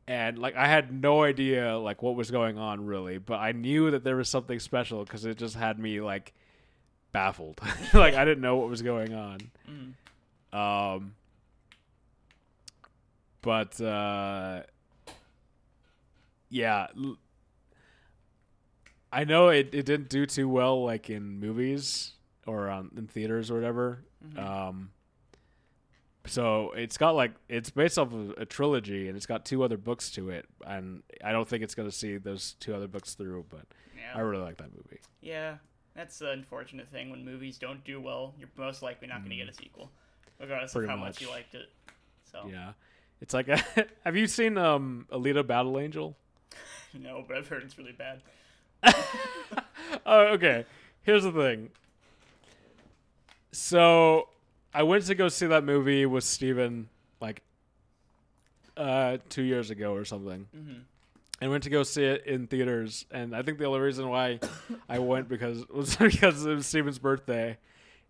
And like I had no idea like what was going on really, but I knew that there was something special cuz it just had me like baffled. like I didn't know what was going on. Mm. Um, but uh, yeah, I know it, it didn't do too well like in movies or um, in theaters or whatever. Um, so it's got like it's based off of a trilogy and it's got two other books to it, and I don't think it's gonna see those two other books through. But Yeah. I really like that movie. Yeah, that's the unfortunate thing. When movies don't do well, you're most likely not going to get a sequel, regardless Pretty of how much. much. you liked it. So Yeah, it's like have you seen um Alita Battle Angel? no, but I've heard it's really bad. oh, okay. Here's the thing. So, I went to go see that movie with Steven like uh 2 years ago or something. Mhm. And went to go see it in theaters and I think the only reason why I went because was because it was Steven's birthday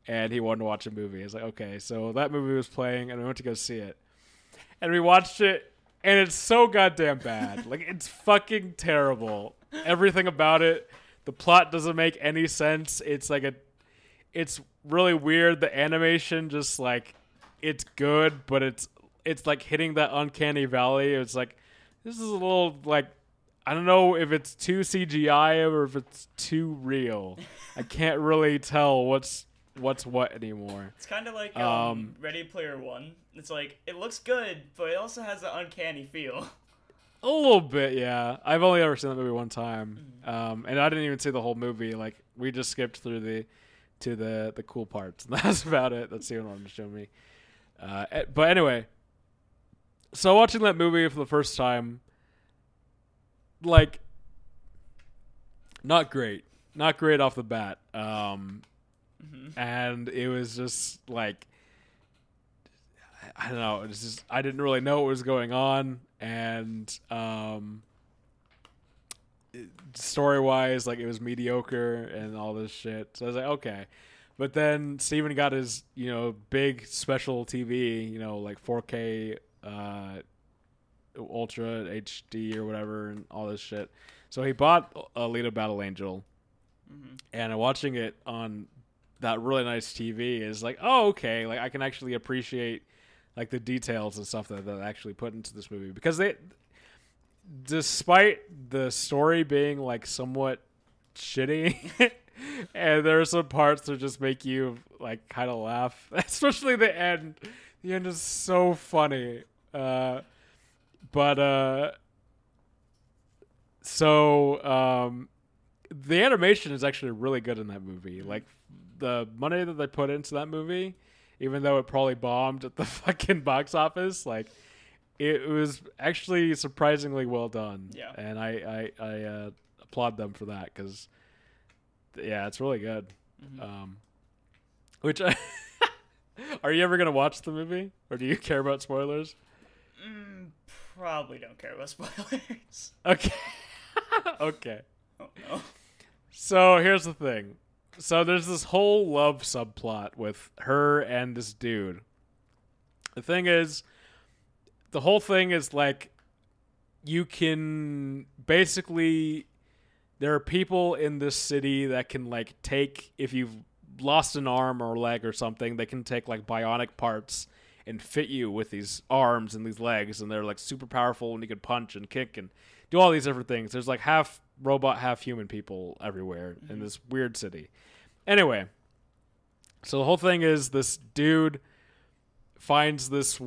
and he wanted to watch a movie. I was like, "Okay." So that movie was playing and we went to go see it. And we watched it and it's so goddamn bad. like it's fucking terrible. Everything about it. The plot doesn't make any sense. It's like a it's really weird. The animation just like it's good, but it's it's like hitting that uncanny valley. It's like this is a little like I don't know if it's too CGI or if it's too real. I can't really tell what's what's what anymore. It's kind of like um, Um, Ready Player One. It's like it looks good, but it also has an uncanny feel. A little bit, yeah. I've only ever seen that movie one time, um, and I didn't even see the whole movie. Like we just skipped through the to the the cool parts, and that's about it. That's Steven wanted to show me. Uh, eh, but anyway, so watching that movie for the first time, like, not great, not great off the bat. Um, and it was just like I don't know. It's just I didn't really know what was going on, and um, story wise, like it was mediocre and all this shit. So I was like, okay. But then Steven got his, you know, big special TV, you know, like 4K, uh, Ultra HD or whatever, and all this shit. So he bought Alita Battle Angel, and watching it on that really nice TV is like, oh, okay, like I can actually appreciate like the details and stuff that they actually put into this movie because they, despite the story being like somewhat shitty, and there are some parts that just make you like kind of laugh, especially the end. The end is so funny, uh, but uh, so um, the animation is actually really good in that movie. Like the money that they put into that movie, even though it probably bombed at the fucking box office, like it was actually surprisingly well done. Yeah. and I I, I uh, applaud them for that because yeah, it's really good. Um, which are you ever gonna watch the movie, or do you care about spoilers? Mm, probably don't care about spoilers. Okay. okay. Oh, no. So here's the thing. So there's this whole love subplot with her and this dude. The thing is, the whole thing is like you can basically there are people in this city that can like take if you've lost an arm or leg or something, they can take like bionic parts and fit you with these arms and these legs and they're like super powerful and you can punch and kick and do all these different things. There's like half robot, half human people everywhere in mm-hmm. this weird city. Anyway, so the whole thing is this dude finds this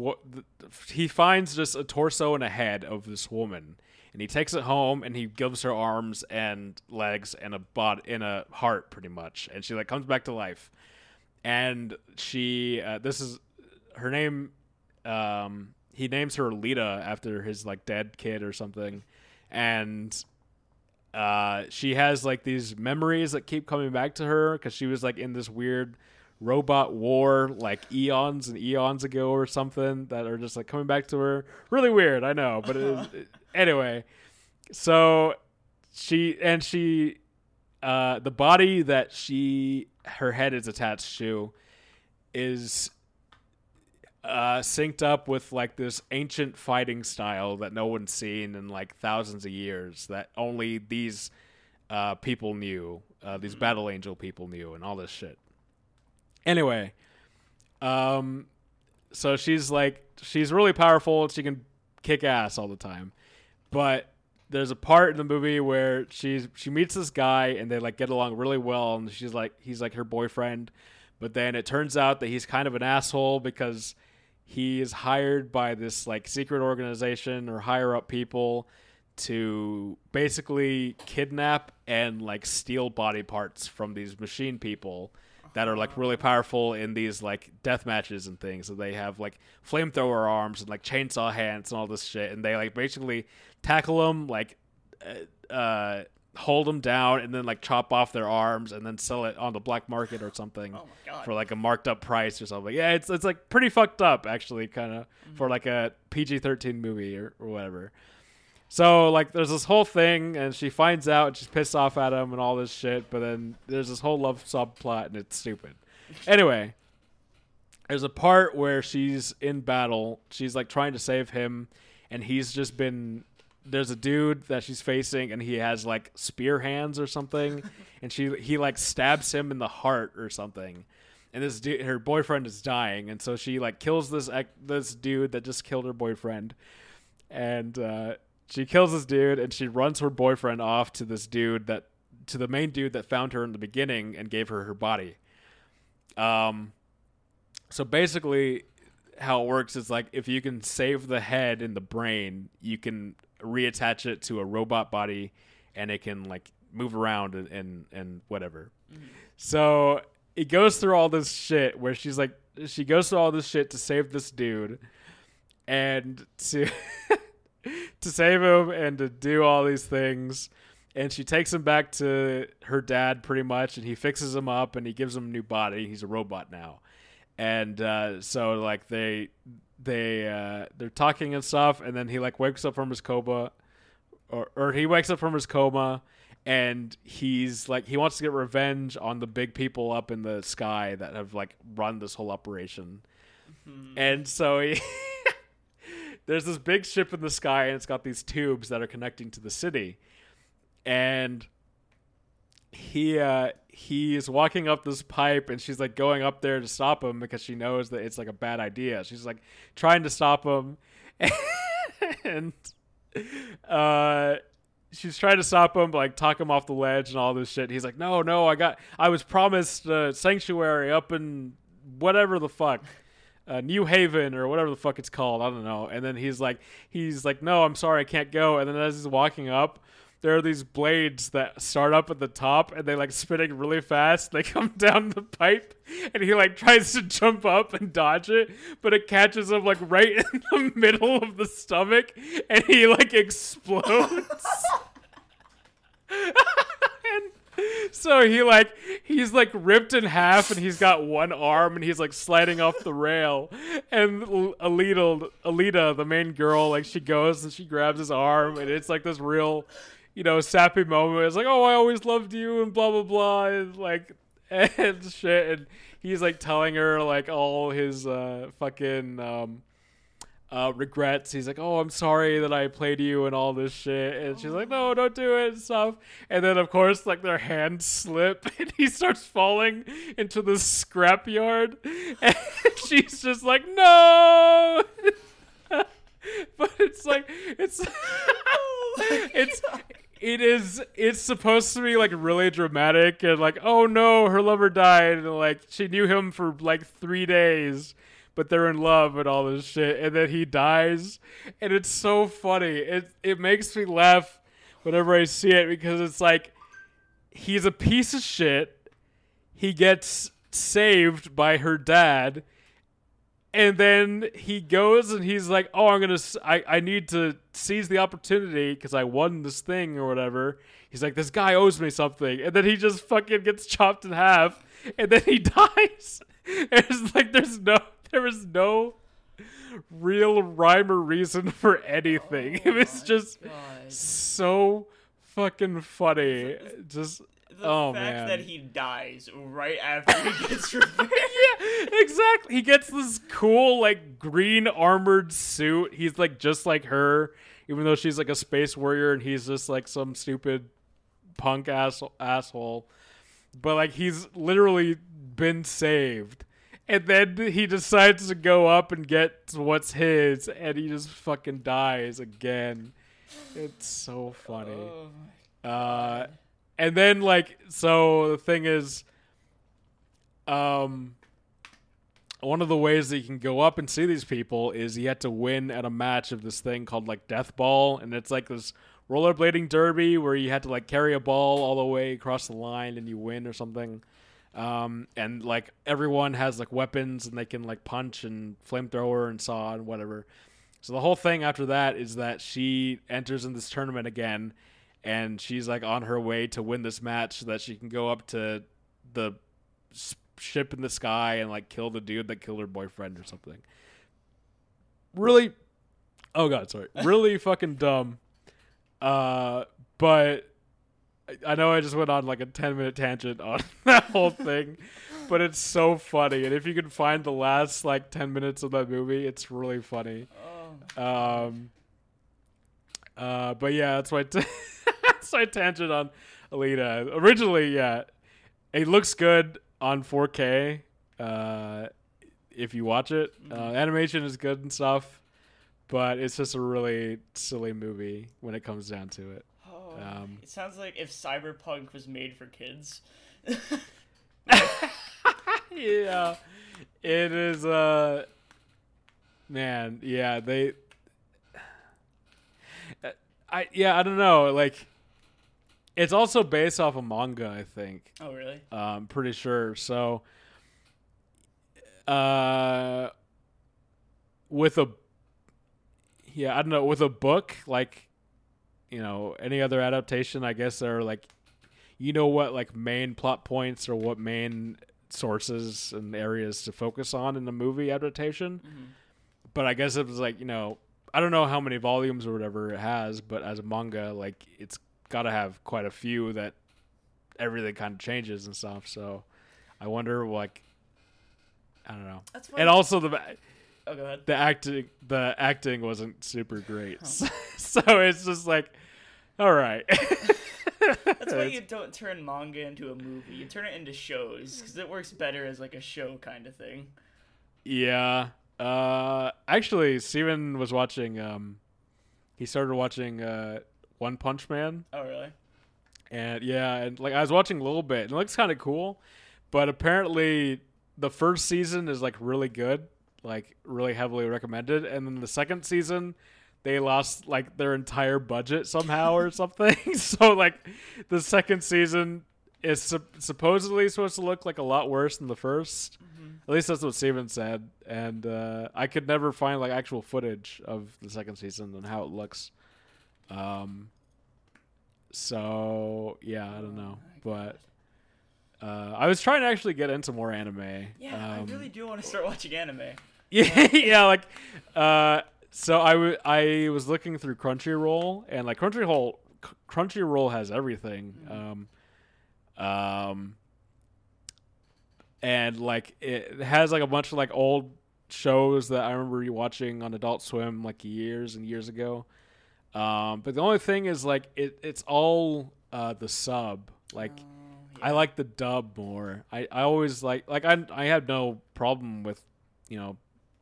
he finds just a torso and a head of this woman and he takes it home and he gives her arms and legs and a bot in a heart pretty much and she like comes back to life. And she uh, this is her name um he names her Lita after his like dead kid or something. And uh she has like these memories that keep coming back to her cuz she was like in this weird robot war like eons and eons ago or something that are just like coming back to her. Really weird i know but it is, anyway. So she and she uh the body that she her head is attached to is uh synced up with like this ancient fighting style that no one's seen in like thousands of years that only these uh people knew uh these battle angel people knew and all this shit anyway um so she's like she's really powerful. She can kick ass all the time. But there's a part in the movie where she's she meets this guy and they like get along really well. And she's like he's like her boyfriend. But then it turns out that he's kind of an asshole because he is hired by this like secret organization or higher up people to basically kidnap and like steal body parts from these machine people that are like really powerful in these like death matches and things. So they have like flamethrower arms and like chainsaw hands and all this shit, and they like basically tackle them, like uh, uh, hold them down, and then like chop off their arms and then sell it on the black market or something Oh for like a marked up price or something. Yeah, it's it's like pretty fucked up actually, kind of for like a PG thirteen movie or, or whatever. So like, there's this whole thing, and she finds out, and she's pissed off at him and all this shit. But then there's this whole love subplot, and it's stupid. Anyway, there's a part where she's in battle. She's like trying to save him, and he's just been. There's a dude that she's facing, and he has like spear hands or something, and she he like stabs him in the heart or something and this dude, her boyfriend is dying, and so she like kills this this dude that just killed her boyfriend, and uh, she kills this dude, and she runs her boyfriend off to this dude that to the main dude that found her in the beginning and gave her her body. Um, so basically, how it works is like if you can save the head and the brain, you can reattach it to a robot body, and it can like move around and and, and whatever. So it goes through all this shit where she's like, she goes through all this shit to save this dude, and to to save him and to do all these things. And she takes him back to her dad pretty much, and he fixes him up and he gives him a new body. He's a robot now, and uh, so like they they uh, they're talking and stuff, and then he like wakes up from his coma, or or he wakes up from his coma, and he's like he wants to get revenge on the big people up in the sky that have like run this whole operation, and so he. There's this big ship in the sky, and it's got these tubes that are connecting to the city, and he uh is walking up this pipe and she's like going up there to stop him because she knows that it's like a bad idea. She's like trying to stop him. And uh she's trying to stop him like talk him off the ledge and all this shit. He's like no no i got i was promised uh, sanctuary up in whatever the fuck uh, New Haven or whatever the fuck it's called. I don't know. And then he's like, he's like, no, I'm sorry, I can't go. And then as he's walking up, there are these blades that start up at the top and they like spinning really fast. They come down the pipe and he like tries to jump up and dodge it, but it catches him like right in the middle of the stomach and he like explodes. so he like he's like ripped in half and he's got one arm and he's like sliding off the rail and Alita Alita the main girl like she goes and she grabs his arm and it's like this real you know, sappy moment. It's like, oh, I always loved you, and blah blah blah, and like and shit. And he's like telling her like all his uh, fucking um, uh, regrets. He's like, oh, I'm sorry that I played you and all this shit. And she's like, no, don't do it and stuff. And then of course, like their hands slip, and he starts falling into the scrapyard, and she's just like, no. but it's like it's it's it is it's supposed to be like really dramatic and like oh no her lover died and like she knew him for like three days but they're in love and all this shit and then he dies and it's so funny it it makes me laugh whenever i see it because it's like he's a piece of shit he gets saved by her dad and then he goes and he's like, "Oh, I'm gonna, I, I need to seize the opportunity because I won this thing or whatever." He's like, "This guy owes me something," and then he just fucking gets chopped in half, and then he dies. And it's like there's no, there is no real rhyme or reason for oh anything. it was just God. so fucking funny. Just The Oh, fact man. that he dies right after he gets revenge. yeah, exactly. He gets this cool, like, green armored suit. He's like just like her, even though she's like a space warrior and he's just like some stupid punk ass asshole. But like he's literally been saved. And then he decides to go up and get what's his, and he just fucking dies again. It's so funny. Oh Uh, and then like so the thing is um one of the ways that you can go up and see these people is you had to win at a match of this thing called like death ball and it's like this rollerblading derby where you had to like carry a ball all the way across the line and you win or something um and like everyone has like weapons and they can like punch and flamethrower and saw and whatever so the whole thing after that is that she enters in this tournament again and she's like on her way to win this match so that she can go up to the ship in the sky and like kill the dude that killed her boyfriend or something. Really Oh god, sorry. Really fucking dumb. Uh but I- know I just went on like a 10 minute tangent on that whole thing, but it's so funny. And if you can find the last like 10 minutes of that movie, it's really funny. Oh, Um, uh, but yeah, that's my t- that's my tangent on Alita. Originally, yeah, it looks good on 4K. Uh, if you watch it, uh, animation is good and stuff, but it's just a really silly movie when it comes down to it. Um, it sounds like if Cyberpunk was made for kids. yeah, it is. Uh, man, yeah, they. I yeah, I don't know. Like, it's also based off a manga, I think. oh, really? I'm pretty sure. So, uh, with a, yeah, I don't know, with a book, like, you know, any other adaptation, I guess are like, you know, what like main plot points or what main sources and areas to focus on in the movie adaptation. Mhm. But I guess it was like, you know, I don't know how many volumes or whatever it has, but as a manga, like, it's got to have quite a few that everything kind of changes and stuff. So I wonder, like, I don't know. That's. And also the oh, go ahead. the acting the acting wasn't super great, Oh. so it's just like, all right. That's why you don't turn manga into a movie. You turn it into shows because it works better as like a show kind of thing. Yeah. Uh, actually, Steven was watching. Um, he started watching uh, One Punch Man, Oh, really? and yeah, and like I was watching a little bit. And it looks kind of cool, but apparently the first season is like really good, like really heavily recommended, and then the second season they lost like their entire budget somehow or something. so like the second season is sup- supposedly supposed to look like a lot worse than the 1st At least that's what Steven said, and uh, I could never find like actual footage of the second season and how it looks. Um. So yeah, I don't know, but uh, I was trying to actually get into more anime. Yeah, um, I really do want to start watching anime. yeah, yeah, like, uh, so I wa- I was looking through Crunchyroll, and like Crunchyroll C- Crunchyroll has everything. Um, um, and like it has like a bunch of like old shows that I remember you watching on Adult Swim like years and years ago. Um, but the only thing is like it, it's all uh, the sub. Like Oh, I like the dub more. I, I always like like I I have no problem with you know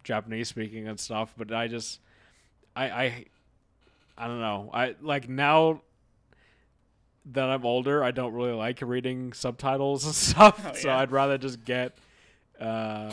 Japanese speaking and stuff, but I just I I I don't know. I like now that I'm older, I don't really like reading subtitles and stuff. Oh, So yeah. I'd rather just get uh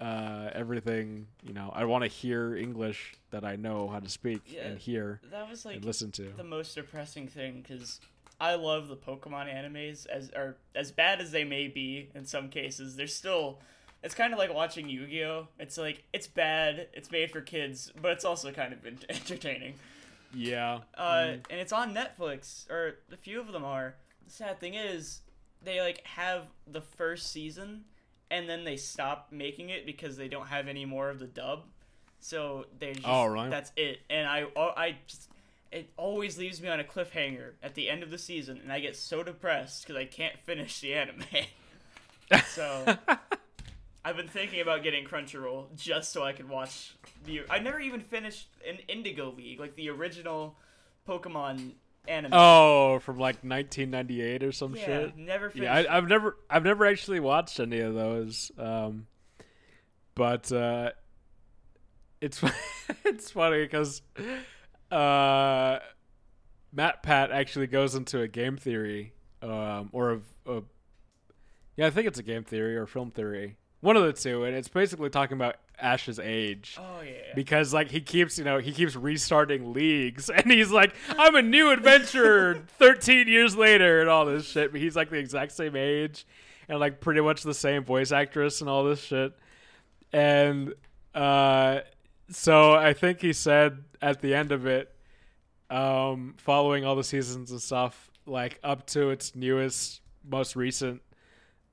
uh everything, you know. I want to hear English that I know how to speak Yeah. and hear that was like and listen to. the most depressing thing because I love the Pokemon animes as or as bad as they may be in some cases. They're still. It's kind of like watching Yu-Gi-Oh. It's like it's bad. It's made for kids, but it's also kind of entertaining. Yeah. Uh, and it's on Netflix, or a few of them are. The sad thing is, they like have the first season, and then they stop making it because they don't have any more of the dub. So they just, Oh, right. that's it. And I, I just, it always leaves me on a cliffhanger at the end of the season, and I get so depressed because I can't finish the anime. so I've been thinking about getting Crunchyroll just so I could watch the. I never even finished an Indigo League, like the original Pokemon anime. Oh, from like 1998 or some yeah, shit. never finished. Yeah, I, I've never, I've never actually watched any of those. Um, but uh, it's it's funny because uh, MatPat actually goes into a game theory, um, or a, a yeah, I think it's a game theory or film theory, one of the two, and it's basically talking about Ash's age. Oh yeah. because like he keeps you know he keeps restarting leagues and he's like i'm a new adventurer 13 years later and all this shit. But he's like the exact same age and like pretty much the same voice actress and all this shit. And uh so i think he said at the end of it um following all the seasons and stuff like up to its newest most recent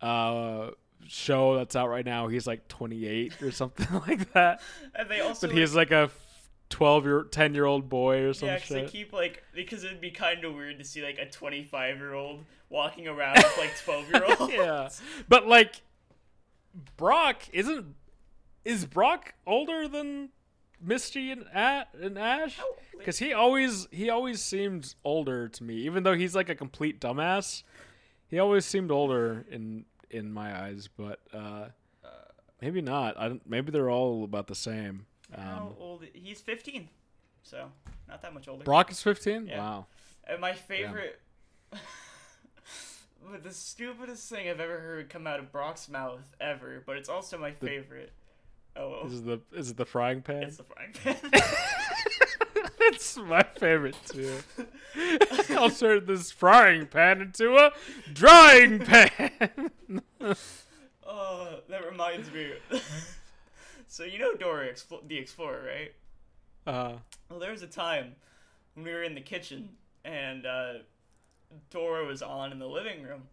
uh show that's out right now he's like 28 or something like that. And they also but he's like a 12 year 10 year old boy or some yeah, they keep like because it'd be kind of weird to see like a 25 year old walking around with like 12 year olds. yeah. But like brock isn't is brock older than misty and, and ash? Because he always he always seemed older to me. Even though he's like a complete dumbass he always seemed older in in my eyes but uh maybe not i don't maybe they're all about the same How um old? He's 15, so not that much older. brock is 15 Yeah. wow And my favorite, but the stupidest thing I've ever heard come out of Brock's mouth ever, but it's also my favorite. Oh, Is it the is it the frying pan? it's the frying pan. it's my favorite too. I'll turn this frying pan into a drying pan. oh, that reminds me. so you know Dora Explo- the Explorer, right? Uh, Well, there was a time when we were in the kitchen and uh, Dora was on in the living room,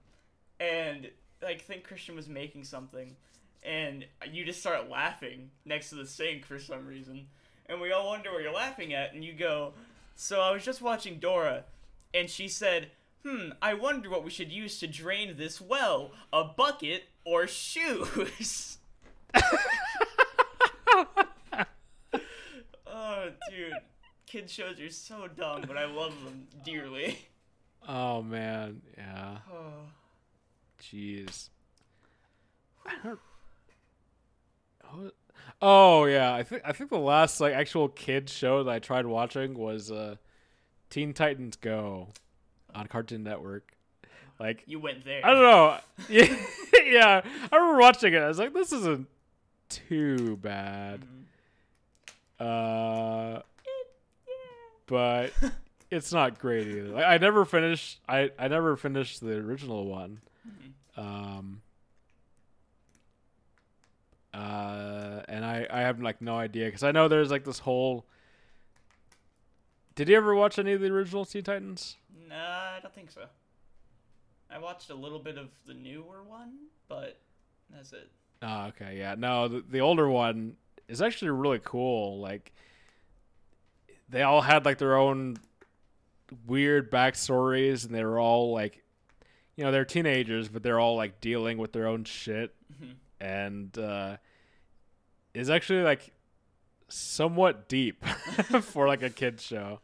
and like, I think Christian was making something, and you just start laughing next to the sink for some reason, and we all wonder what you're laughing at, and you go, "So I was just watching Dora, and she said." Hmm, I wonder what we should use to drain this well. A bucket or shoes? oh, dude. Kid shows are so dumb, but I love them dearly. oh man, yeah. Oh. Jeez. I don't. Oh, Oh yeah, I think I think the last like actual kid show that I tried watching was uh, Teen Titans Go on Cartoon Network. Like You went there. I don't know. Yeah, yeah. I remember watching it. I was like, this isn't too bad. Mhm. Uh, but it's not great either. Like, I never finished. I I never finished the original one. Um. Uh, and I I have like no idea because I know there's like this whole. Did you ever watch any of the original Teen Titans? Nah, I don't think so. I watched a little bit of the newer one, but that's it. Oh, okay, yeah. No, the, the older one is actually really cool. Like, they all had like their own weird backstories, and they were all like, you know, they're teenagers, but they're all like dealing with their own shit, Mhm. And uh, is actually like somewhat deep for like a kids show.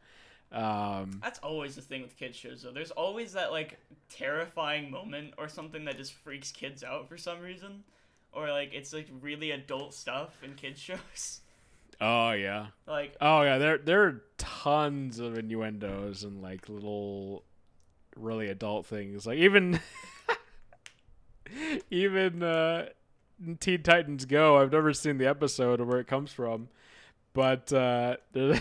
Um, That's always the thing with kids shows though. There's always that like terrifying moment or something that just freaks kids out for some reason. Or like it's like really adult stuff in kids shows. oh yeah, like oh yeah. There there are tons of innuendos and like little really adult things. Like even even uh, Teen Titans Go. I've never seen the episode or where it comes from, but uh, there's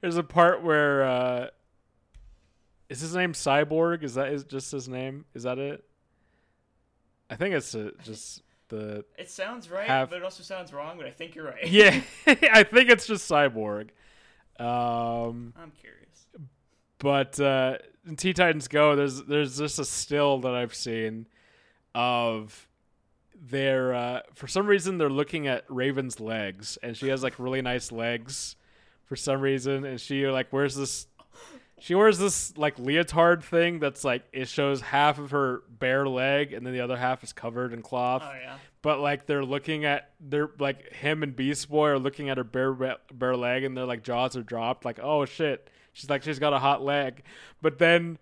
there's a part where uh, is his name Cyborg? Is that is just his name? Is that it? I think it's uh, just the it sounds right, Have- but it also sounds wrong, but I think you're right. yeah. I think it's just Cyborg. Um, I'm curious. but uh, in Teen Titans Go, there's there's just a still that I've seen of their uh, for some reason they're looking at Raven's legs, and she has like really nice legs for some reason, and she like wears this. She wears this like leotard thing that's like it shows half of her bare leg and then the other half is covered in cloth. Oh yeah. But like they're looking at they're like him and Beast Boy are looking at her bare bare leg and their like jaws are dropped like oh shit she's like she's got a hot leg but then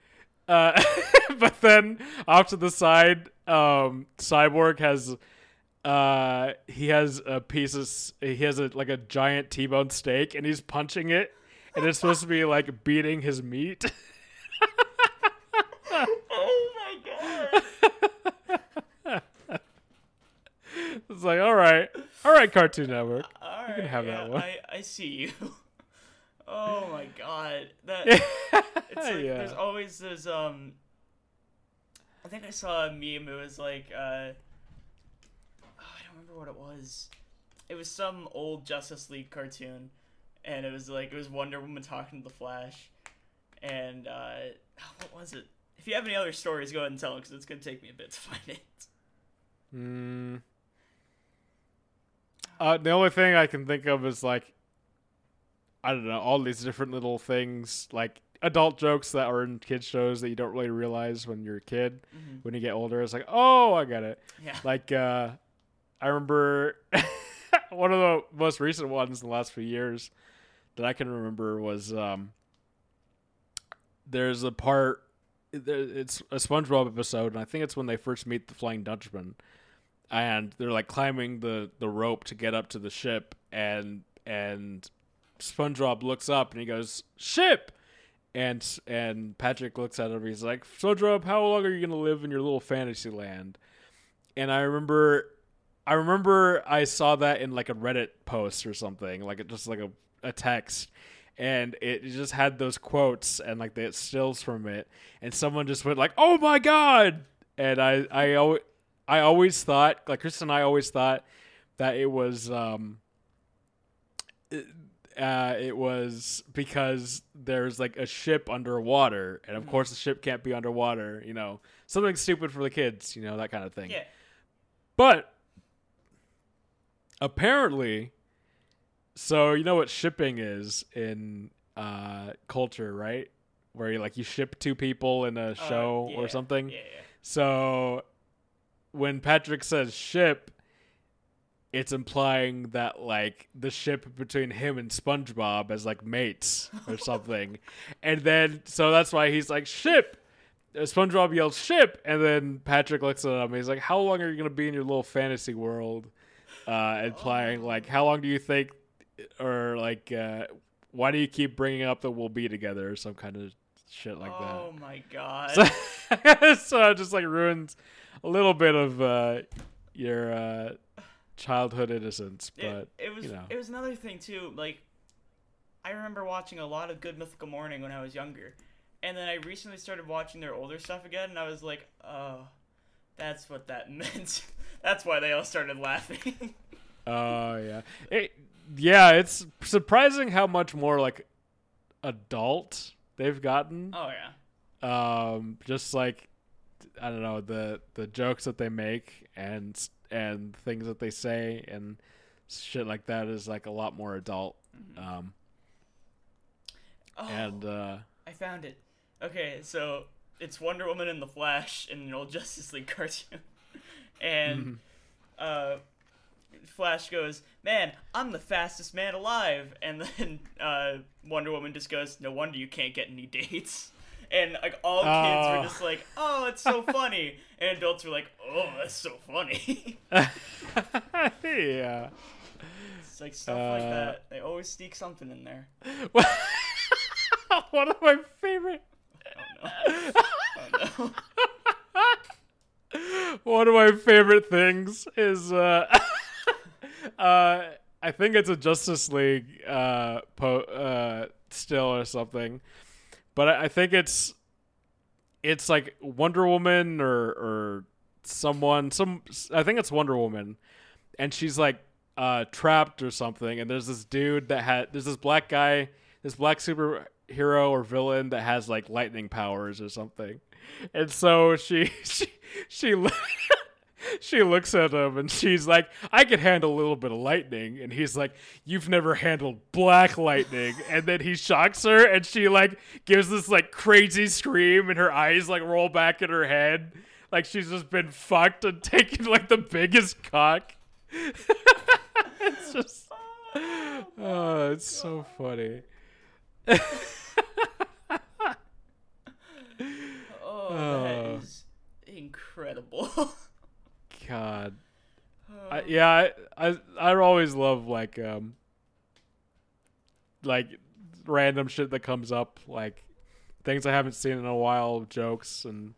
uh but then off to the side um Cyborg has uh he has a piece of he has a like a giant T-bone steak and he's punching it and it's supposed to be like beating his meat Oh my god. it's like all right all right Cartoon Network All can have that one. I, I see you. Oh my god. That it's like yeah there's always this um I think I saw a meme it was like uh oh, I don't remember what it was. It was some old Justice League cartoon and it was like it was Wonder Woman talking to the Flash and uh what was it? If you have any other stories go ahead and tell them cuz it's to take me a bit to find it. Mm. Uh, the only thing I can think of is like, I don't know, all these different little things, like adult jokes that are in kids shows that you don't really realize when you're a kid. Mhm. When you get older, it's like, oh, I get it. Yeah. Like, uh, I remember one of the most recent ones in the last few years that I can remember was um, there's a part. It's a SpongeBob episode, and I think it's when they first meet the Flying Dutchman, and they're like climbing the the rope to get up to the ship, and and SpongeBob looks up and he goes ship, and and Patrick looks at him. He's like, SpongeBob, how long are you gonna live in your little fantasy land? And I remember, I remember I saw that in like a Reddit post or something, like it just like a a text. And it just had those quotes and like the stills from it, and someone just went like, "Oh my god!" And I, I, always, I always thought, like Chris and I always thought that it was, um, uh, it was because there's like a ship underwater, and of Mhm. course the ship can't be underwater. You know, something stupid for the kids, you know, that kind of thing. Yeah. But apparently, so you know what shipping is in uh, culture, right? Where you like you ship two people in a Uh, show yeah, or something. Yeah, yeah. So when Patrick says ship, it's implying that like the ship between him and SpongeBob as like mates or something. and then so that's why he's like ship. Uh, SpongeBob yells ship and then Patrick looks at him and he's like how long are you going to be in your little fantasy world? Uh implying like how long do you think or like uh why do you keep bringing up that we'll be together or some kind of shit like that. oh my god. So, so it just like ruins a little bit of uh, your uh, childhood innocence, but it, it was you know. it was another thing too. Like, I remember watching a lot of Good Mythical Morning when I was younger, and then I recently started watching their older stuff again, and I was like, oh, that's what that meant. that's why they all started laughing. oh yeah, it, yeah. It's surprising how much more like adult they've gotten. oh yeah. Um, just like I don't know the the jokes that they make and and things that they say and shit like that is like a lot more adult. Mhm. Um, Oh, and uh, I found it. Okay, so it's Wonder Woman and the Flash in an old Justice League cartoon, and uh, Flash goes, "Man, I'm the fastest man alive," and then uh, Wonder Woman just goes, "No wonder you can't get any dates." And like all kids Oh. were just like, "Oh, it's so funny," and adults were like, "Oh, that's so funny." yeah. it's like stuff like Uh. that. They always sneak something in there. One of my favorite. Oh no. Oh no. One of my favorite things is uh, uh, I think it's a Justice League uh, po- uh, still or something, but I, I think it's it's like Wonder Woman or or someone some I think it's Wonder Woman, and she's like uh, trapped or something, and there's this dude that had there's this black guy, this black superhero or villain that has like lightning powers or something, and so she she she. She looks at him and she's like, I can handle a little bit of lightning. And he's like, You've never handled black lightning. And then he shocks her and she like gives this like crazy scream and her eyes like roll back in her head. Like she's just been fucked and taken like the biggest cock. it's just Oh, it's so funny. Oh, that is incredible. Yeah, I, I I always love like um like random shit that comes up, like things I haven't seen in a while, jokes and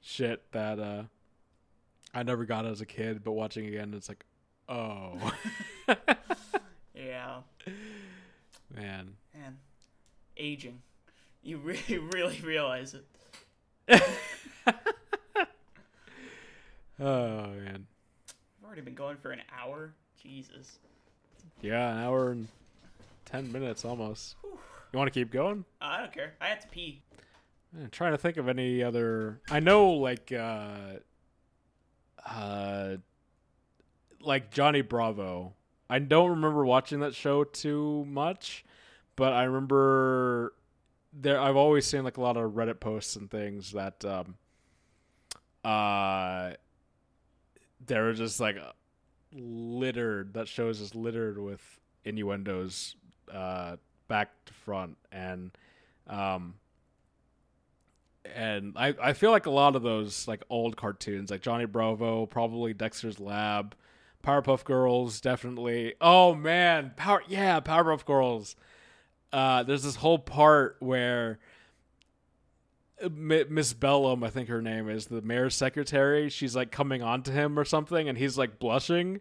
shit that uh I never got as a kid, but watching again it's like, oh yeah, man. man, aging. You really, really realize it. Oh man. Already been going for an hour. Jesus. Yeah, an hour and ten minutes almost. You wanna keep going? I don't care. I had to pee. I'm trying to think of any other. I know, like, uh, uh, like Johnny Bravo. I don't remember watching that show too much, but I remember there. I've always seen like a lot of Reddit posts and things that, um, uh, they were just like littered. That show is just littered with innuendos, uh, back to front, and um and I, I feel like a lot of those like old cartoons like johnny bravo probably dexter's lab powerpuff girls definitely oh man power yeah powerpuff girls uh there's this whole part where miss bellum i think her name is the mayor's secretary she's like coming on to him or something and he's like blushing.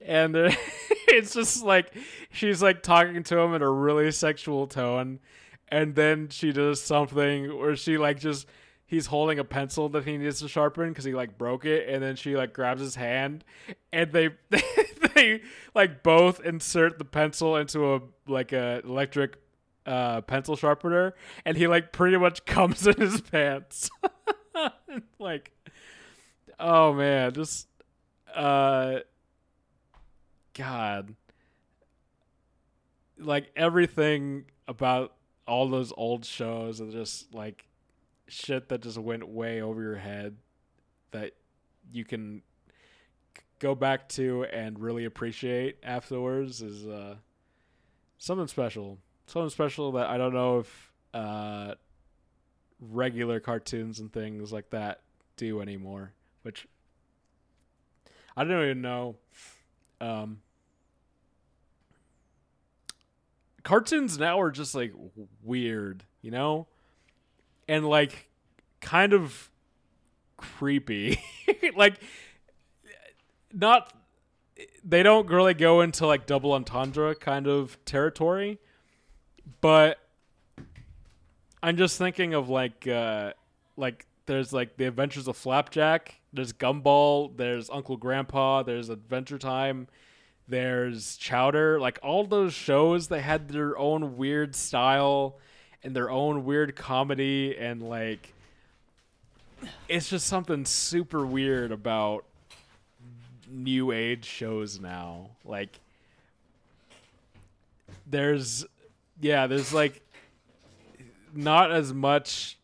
And it's just like she's like talking to him in a really sexual tone. And then she does something where she like just he's holding a pencil that he needs to sharpen because he like broke it. And then she like grabs his hand and they they like both insert the pencil into a like a electric uh pencil sharpener and he like pretty much comes in his pants. Like oh man just uh god. Like everything about all those old shows are just like shit that just went way over your head that you can go back to and really appreciate afterwards is uh something special something special that i don't know if uh regular cartoons and things like that do anymore which i don't even know um cartoons now are just like weird, you know? And like kind of creepy. like not they don't really go into like double entendre kind of territory, but I'm just thinking of like uh like there's like the Adventures of Flapjack, there's Gumball, there's Uncle Grandpa, there's Adventure Time, there's Chowder. Like all those shows, they had their own weird style and their own weird comedy, and like it's just something super weird about new age shows now. Like there's yeah, there's like not as much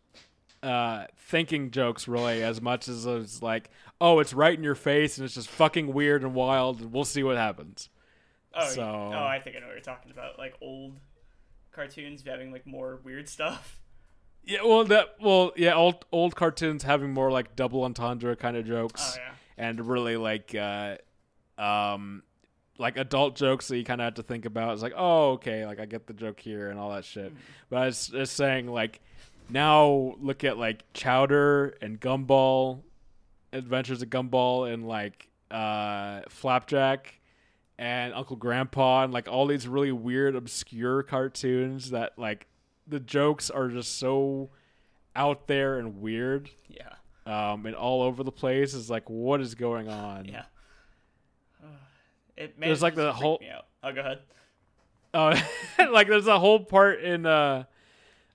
uh, thinking jokes really as much as it's like, oh, it's right in your face and it's just fucking weird and wild and we'll see what happens. Oh, So- oh, I think I know what you're talking about. Like old cartoons having like more weird stuff. Yeah, well, that well, yeah, old old cartoons having more like double entendre kind of jokes. Oh yeah. and really like uh um like adult jokes that you kind of have to think about it's like oh okay like i get the joke here and all that shit but i was just saying like now look at like chowder and gumball adventures of gumball and like uh flapjack and uncle grandpa and like all these really weird obscure cartoons that like the jokes are just so out there and weird Yeah. um, and all over the place is like, what is going on? Yeah. It There's, like, the whole- Oh, go ahead. Oh, like there's a whole part in. uh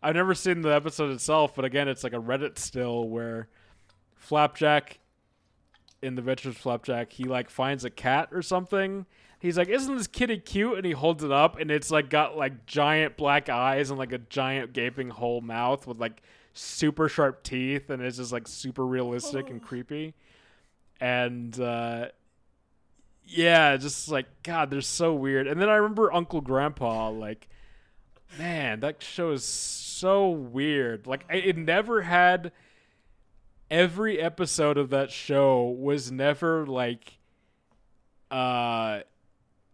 I've never seen the episode itself, but again, it's like a Reddit still where Flapjack in the of Flapjack, he like finds a cat or something. He's like, "Isn't this kitty cute?" And he holds it up, and it's like got like giant black eyes and like a giant gaping hole mouth with like super sharp teeth, and it's just like super realistic and creepy. And uh yeah, just like God, they're so weird. And then I remember Uncle Grandpa, like, man, that show is so weird. Like, it never had. Every episode of that show was never like, uh,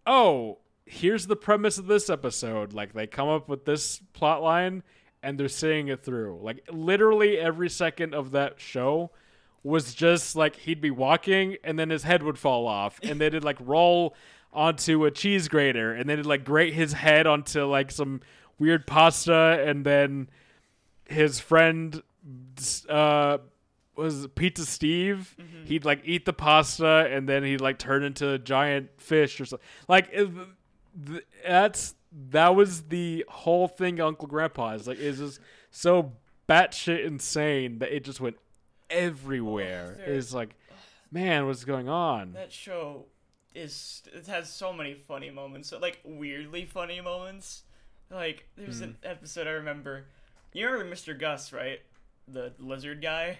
oh, here's the premise of this episode. Like, they come up with this plot line and they're seeing it through. Like, literally every second of that show was just like he'd be walking and then his head would fall off and then it'd like roll onto a cheese grater and then it'd like grate his head onto like some weird pasta and then his friend uh was pizza steve? He'd like eat the pasta and then he'd like turn into a giant fish or something like it, th- that's that was the whole thing uncle grandpa is like is just so batshit insane that it just went everywhere there- it's like man what's going on That show is it has so many funny moments, so, like weirdly funny moments. Like there's an Hmm. episode I remember. You remember Mr. Gus, right? The lizard guy,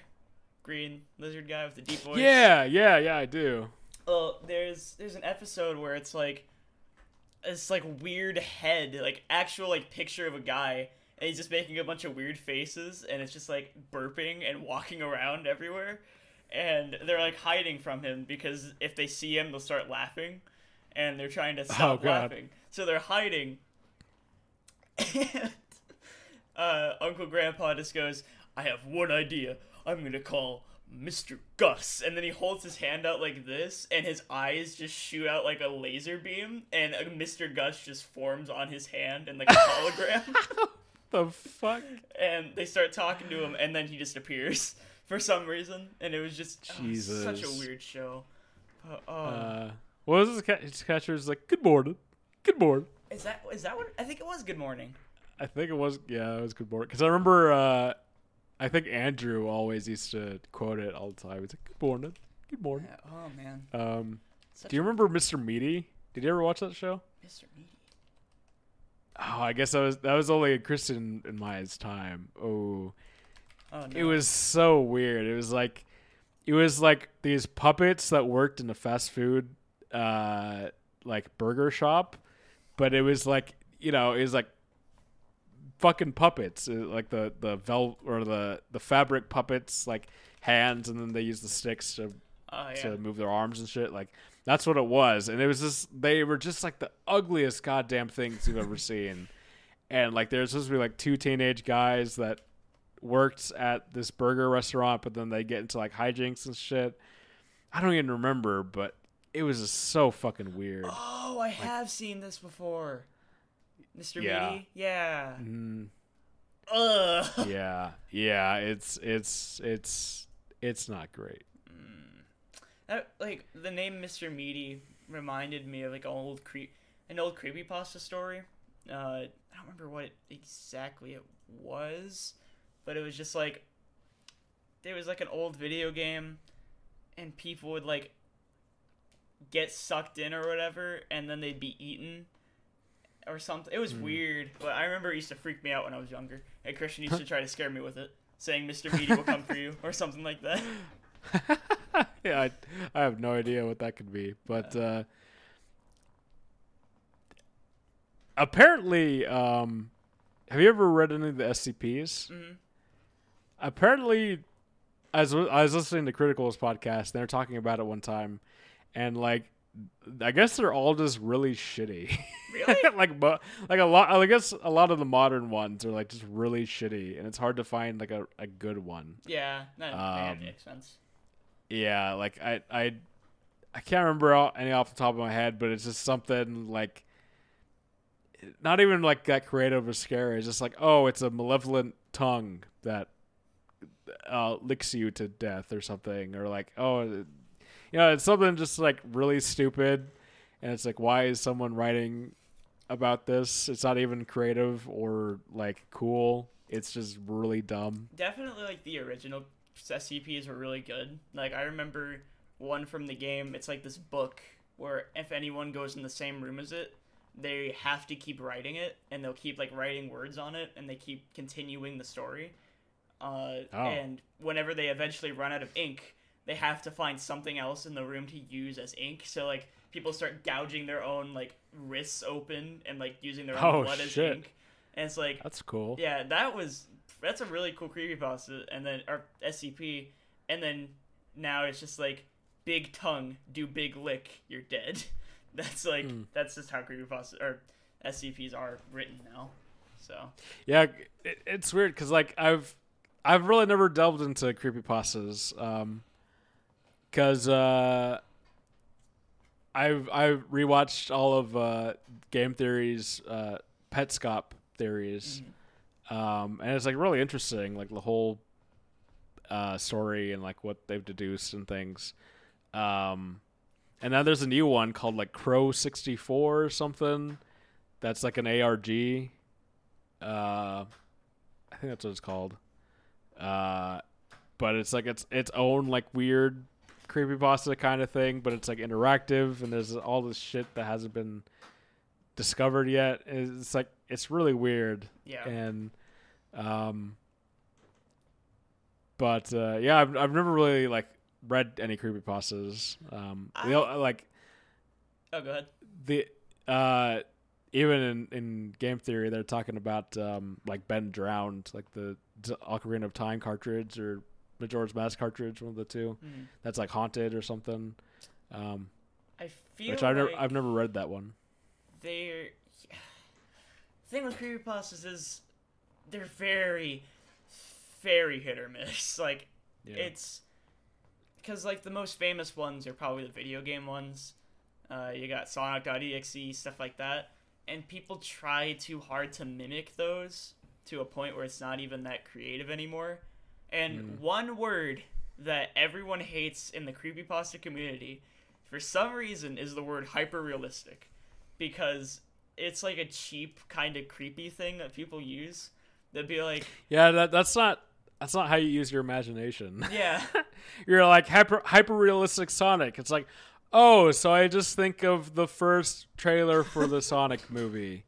green lizard guy with the deep voice. yeah yeah yeah i do Well, there's there's an episode where it's like it's like weird head, like actual like picture of a guy, and he's just making a bunch of weird faces, and it's just like burping and walking around everywhere, and they're like hiding from him because if they see him, they'll start laughing, and they're trying to stop Oh, laughing, so they're hiding. And uh, Uncle Grandpa just goes, "I have one idea. I'm gonna call." Mr. Gus, and then he holds his hand out like this, and his eyes just shoot out like a laser beam, and uh, Mr. Gus just forms on his hand in like a hologram, the fuck and they start talking to him, and then he just appears for some reason, and it was just oh, such a weird show. But, oh, uh what was his, ca- his catcher is like good morning good morning is that is that what I think it was? Good morning. I think it was yeah, it was good morning. Because I remember, uh, I think Andrew always used to quote it all the time. He's like, "Good morning, good morning." Yeah, oh man, Um, Such do you remember Mr. Meaty? Did you ever watch that show? Mr. Meaty? Oh, I guess that was that was only a Kristen and Maya's time. Oh, Oh no. it was so weird. It was like, it was like these puppets that worked in a fast food, uh, like burger shop, but it was like you know it was like fucking puppets, uh, like the the vel or the the fabric puppets, like hands, and then they use the sticks to Oh yeah. to move their arms and shit. Like that's what it was, and it was just they were just like the ugliest goddamn things you've ever seen. And like there's supposed to be like two teenage guys that worked at this burger restaurant, but then they get into like hijinks and shit. I don't even remember, but it was just so fucking weird. Oh, I have seen this before. Mr. Yeah. Meaty? Yeah. Mm, Ugh. yeah, yeah, it's it's it's it's not great. That, like the name Mr. Meaty reminded me of like an old creep, an old creepypasta story. Uh, I don't remember what exactly it was, but it was just like there was like an old video game, and people would like get sucked in or whatever, and then they'd be eaten, or something. It was Hmm. weird, but I remember it used to freak me out when I was younger. And Christian used to try to scare me with it, saying Mr. Meaty will come for you or something like that. yeah, I, I have no idea what that could be, but uh, apparently, um, have you ever read any of the SCPs? Mhm. Apparently, as I was listening to Critical's podcast. And they were talking about it one time, and like, I guess they're all just really shitty. Really? like, but like a lot. I guess a lot of the modern ones are like just really shitty, and it's hard to find like a, a good one. Yeah, that, that Um, makes sense. Yeah, like I I I can't remember any off the top of my head, but it's just something like not even like that creative or scary. It's just like, oh, it's a malevolent tongue that uh, licks you to death or something, or like, oh, you know, it's something just like really stupid, and it's like, why is someone writing about this? It's not even creative or like cool. It's just really dumb. Definitely, like the original SCPs were really good. Like I remember one from the game. It's like this book where if anyone goes in the same room as it, they have to keep writing it, and they'll keep like writing words on it, and they keep continuing the story. Uh, Oh. And whenever they eventually run out of ink, they have to find something else in the room to use as ink. So like people start gouging their own like wrists open and like using their own Oh, blood as shit. ink. And it's like That's cool. yeah, that was that's a really cool creepy creepypasta and then or SCP and then now it's just like big tongue, do big lick, you're dead. That's like Hmm. that's just how creepy creepypasta or SCPs are written now. So Yeah, it, it's weird because like I've I've really never delved into creepypastas, um, because uh, I've I've rewatched all of uh, Game Theory's uh, Petscop theories, um, and it's like really interesting, like the whole uh, story and like what they've deduced and things. Um, and now there's a new one called like Crow sixty four or something. That's like an ARG. Uh, I think that's what it's called. Uh, but it's like it's its own like weird creepypasta kind of thing, but it's like interactive and there's all this shit that hasn't been discovered yet. It's like it's really weird yeah. and um but uh yeah I've, I've never really like read any creepypastas um the o- like oh go ahead. the uh even in in game theory they're talking about um like ben drowned like the ocarina of time cartridge or majora's mask cartridge one of the two Mhm. that's like haunted or something um I feel which i've like never i've never read that one they're thing with creepypastas is they're very very hit or miss. Like yeah it's because like the most famous ones are probably the video game ones. Uh, you got Sonic.exe stuff like that, and people try too hard to mimic those to a point where it's not even that creative anymore. And Mm. one word that everyone hates in the creepypasta community, for some reason, is the word hyper realistic, because it's like a cheap kind of creepy thing that people use. They'd be like, yeah that, that's not that's not how you use your imagination yeah. you're like hyper hyper realistic Sonic. It's like, oh, so I just think of the first trailer for the Sonic movie,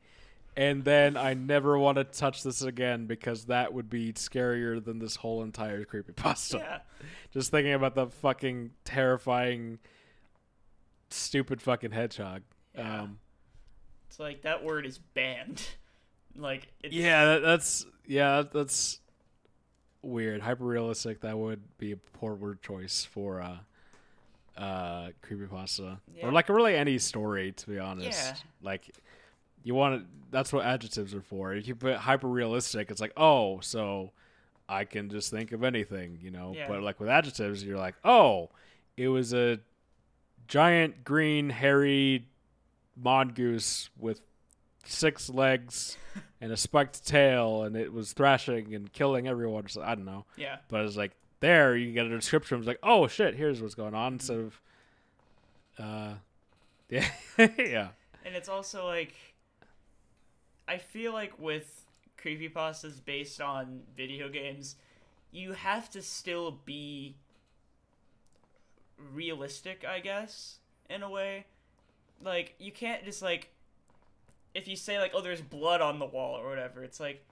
and then I never want to touch this again because that would be scarier than this whole entire creepypasta. yeah. Just thinking about the fucking terrifying, stupid fucking hedgehog. Yeah. Um, It's like that word is banned. Like it's, yeah, that, that's yeah, that- that's weird. Hyper realistic. That would be a poor word choice for uh, uh, creepypasta Yeah. or like really any story. To be honest, Yeah. like you want to. That's what adjectives are for. If you put hyper realistic, it's like oh, so I can just think of anything, you know. Yeah. But like with adjectives, you're like oh, it was a giant green hairy mongoose with six legs and a spiked tail and it was thrashing and killing everyone so i don't know. Yeah, but it's like there you get a description. It's like oh shit here's what's going on. Instead of uh yeah. Yeah. And it's also like I feel like with creepypastas based on video games, you have to still be realistic, I guess, in a way. Like you can't just like if you say like, oh, there's blood on the wall or whatever, it's like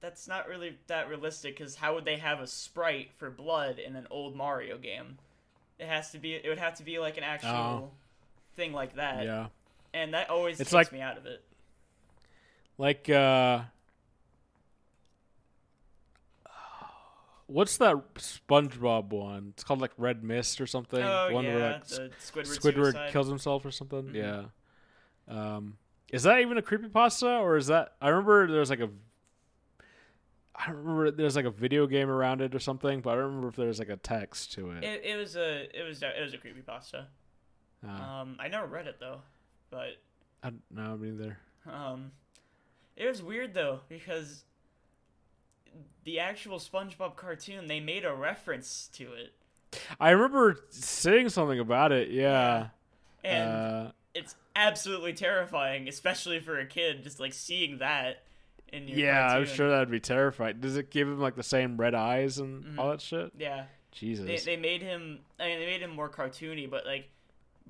that's not really that realistic because how would they have a sprite for blood in an old Mario game? It has to be. It would have to be like an actual Oh. thing like that, yeah. and that always It's takes like- me out of it. Like uh What's that SpongeBob one? It's called like Red Mist or something. oh one yeah, where like, the Squidward, Squidward kills himself or something. Mhm. Yeah. Um, is that even a creepy pasta or is that? I remember there's like a. I don't remember there's like a video game around it or something, but I don't remember if there's like a text to it. It, it was a it was it was a creepypasta. Uh, Um, I never read it though, but I no, me neither. Um, it was weird though because the actual SpongeBob cartoon they made a reference to it, I remember saying something about it. Yeah. and uh, it's absolutely terrifying, especially for a kid. Just like seeing that in your yeah, I'm sure that'd be terrifying. Does it give him like the same red eyes and Mhm. all that shit? Yeah, Jesus. they, they made him. I mean, they made him more cartoony, but like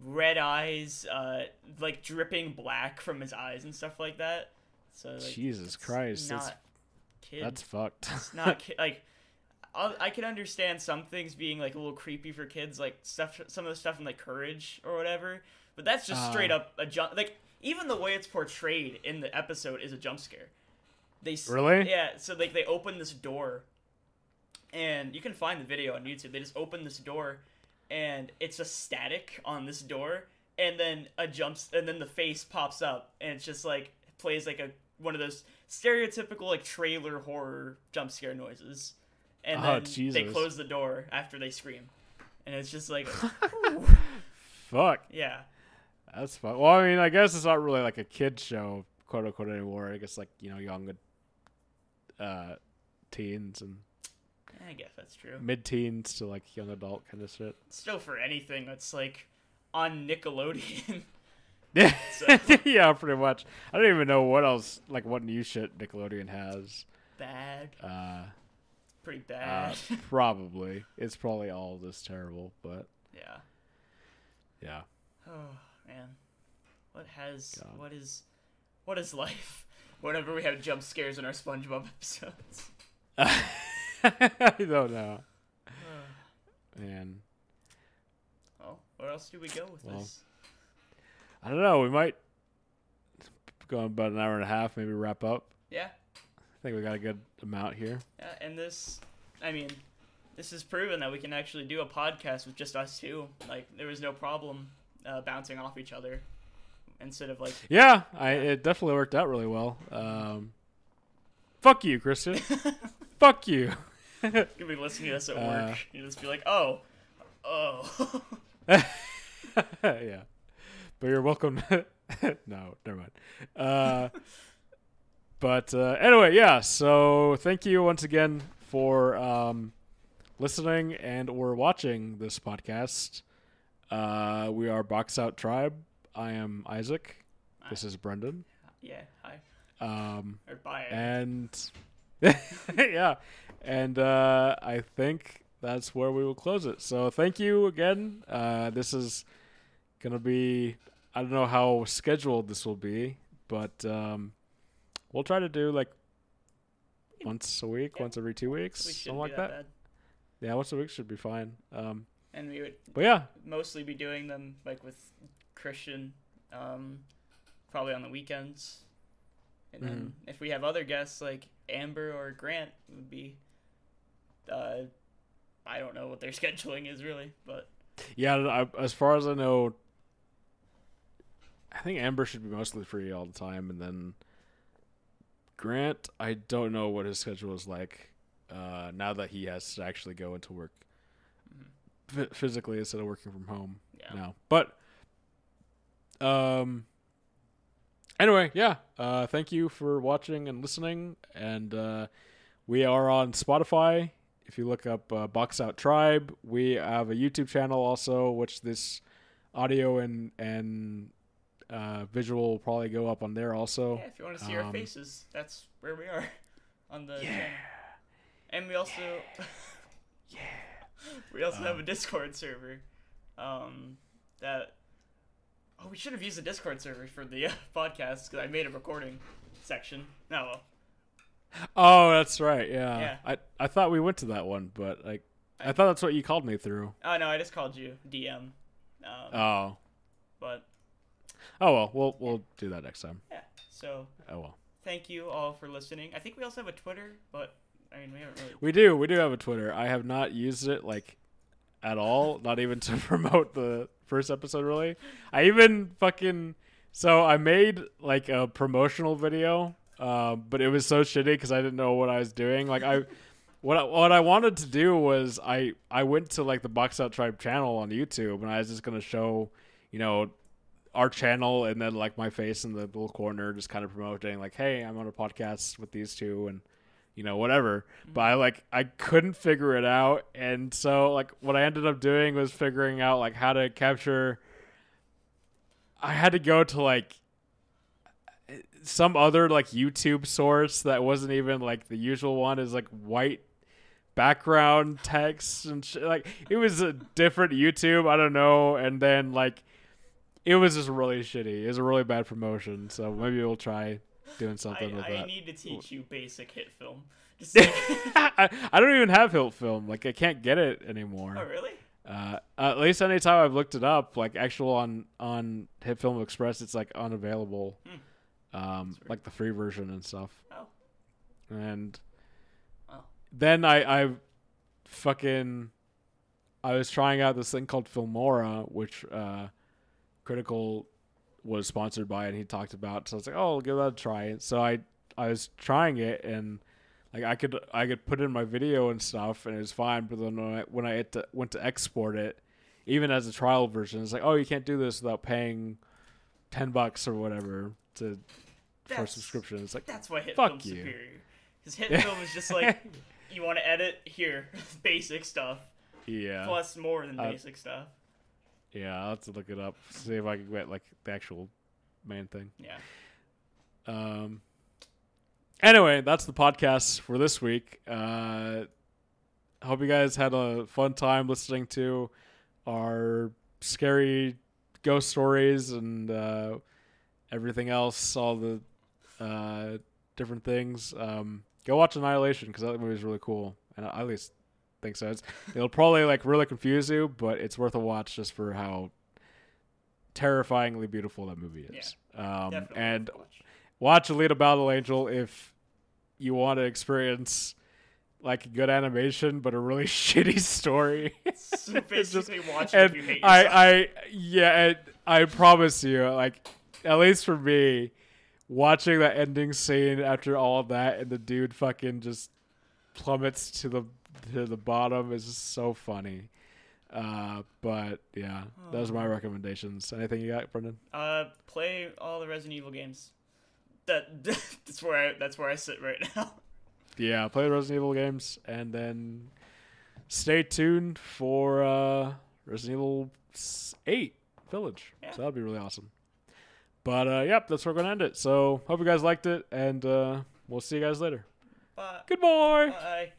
red eyes, uh, like dripping black from his eyes and stuff like that. So like, Jesus Christ, not that's- kid. That's fucked. It's not ki- like I'll, I can understand some things being like a little creepy for kids, like stuff, some of the stuff in like Courage or whatever. But that's just straight Ah. up a jump. Like even the way it's portrayed in the episode is a jump scare. They Really? Yeah. So like they open this door, and you can find the video on YouTube. They just open this door, and it's a static on this door, and then a jumps, and then the face pops up, and it's just like plays like a one of those stereotypical like trailer horror jump scare noises, and Oh, then they close the door after they scream, and it's just like. Fuck. yeah, That's fun. Well, I mean, I guess it's not really like a kid show, quote unquote, anymore. I guess like you know, young, uh, teens and I guess that's true. mid-teens to like young adult kind of shit. Still, for anything that's like on Nickelodeon, Yeah, yeah, pretty much. I don't even know what else, like what new shit Nickelodeon has. bad, Uh, pretty uh bad. probably it's probably all this terrible, but yeah. yeah. Oh man, what has God. what is what is life? Whenever we have jump scares in our SpongeBob episodes. I don't know, man. oh, where else do we go with Well, this? I don't know. We might go about an hour and a half, maybe wrap up. Yeah, I think we got a good amount here. yeah, and this, I mean, this has proven that we can actually do a podcast with just us two. Like there was no problem uh, bouncing off each other instead of like. Yeah, I it definitely worked out really well. Um, fuck you, Christian. fuck you. You'll be listening to this at Uh, work. You just be like, oh, oh. yeah, but you're welcome. no, never mind. Uh, but uh, anyway, yeah. So thank you once again for um, listening and or watching this podcast. Uh, we are Box Out Tribe. I am Isaac. This is Brendan. yeah, hi Um, or bye. and yeah, and uh, I think that's where we will close it. So thank you again. Uh, this is gonna be I don't know how scheduled this will be, but um, we'll try to do like once a week, Yeah. once every two weeks, we something like that. that. Yeah, once a week should be fine. Um, And we would but yeah, mostly be doing them like with Christian, um, probably on the weekends. And then Mm-hmm. if we have other guests like Amber or Grant, it would be. Uh, I don't know what their scheduling is really, but yeah. I, as far as I know, I think Amber should be mostly free all the time, and then Grant, I don't know what his schedule is like uh, now that he has to actually go into work f- physically instead of working from home yeah. now. But um, anyway, yeah. Uh, thank you for watching and listening, and uh, we are on Spotify. If you look up uh, Box Out Tribe, we have a YouTube channel also, which this audio and and uh, visual will probably go up on there also. Yeah, if you want to see our Um, faces, that's where we are on the Yeah. channel. And we also Yeah. we also have Um, a Discord server um, that Oh, we should have used the Discord server for the uh, podcast because I made a recording section. Oh well. Oh, that's right. Yeah. Yeah. I I thought we went to that one, but like I thought that's what you called me through. Oh no, I just called you DM. Um, Oh. but Oh well, we'll we'll do that next time. yeah. So Oh well. thank you all for listening. I think we also have a Twitter, but I mean we haven't really. We do. We do have a Twitter. I have not used it like at all. Not even to promote the first episode. Really. I even fucking. So I made like a promotional video, uh, but it was so shitty because I didn't know what I was doing. Like I. What I, what I wanted to do was I, I went to like the Box Out Tribe channel on YouTube and I was just gonna show, you know, our channel and then like my face in the little corner just kind of promoting like hey i'm on a podcast with these two and you know whatever. Mm-hmm. But i like i couldn't figure it out. And so like what i ended up doing was figuring out like how to capture i had to go to like some other like youtube source that wasn't even like the usual one is like white background text and shit. like it was a different youtube i don't know. And then like it was just really shitty. It was a really bad promotion. So maybe we'll try doing something I, with I that. need to teach you basic hit film. Just I, I don't even have HitFilm. Like I can't get it anymore. oh really? Uh, at least anytime I've looked it up, like actual on on Hit Film Express, it's like unavailable. Hmm. Um, like the free version and stuff. Oh. And Oh. then I I fucking I was trying out this thing called Filmora, which uh, Critical was sponsored by, and he talked about. So I was like, oh, I'll give that a try. So I I was trying it, and like I could I could put in my video and stuff, and it was fine. But then when I when I to, went to export it, even as a trial version, it's like, oh, you can't do this without paying ten bucks or whatever to for That's- subscription. It's like That's why hit Fuck film's you. superior. Because hit film is just like you want to edit here, basic stuff yeah, plus more than Uh, basic stuff. Yeah. I'll have to look it up, see if I can get like the actual main thing. Yeah. Um. Anyway, that's the podcast for this week. Uh, hope you guys had a fun time listening to our scary ghost stories and uh, everything else, all the uh, different things. Um, go watch Annihilation because that movie is really cool, and at least think so. It's, it'll probably like really confuse you, but it's worth a watch just for how terrifyingly beautiful that movie is. Um, Definitely. and watch. watch Alita Battle Angel if you want to experience like good animation but a really shitty story. So It's just- basically, watch and you. I, I, yeah, I promise you, like at least for me, watching that ending scene after all that, and the dude fucking just plummets to the to the bottom is so funny. Uh, but yeah, those are my recommendations. Anything you got, Brendan? Uh, play all the Resident Evil games. That that's where I that's where I sit right now. Yeah, play the Resident Evil games, and then stay tuned for uh, Resident Evil 8 Village. Yeah. So that'd be really awesome. But uh, yep, that's where we're gonna end it. So hope you guys liked it, and uh, we'll see you guys later. But Goodbye. bye.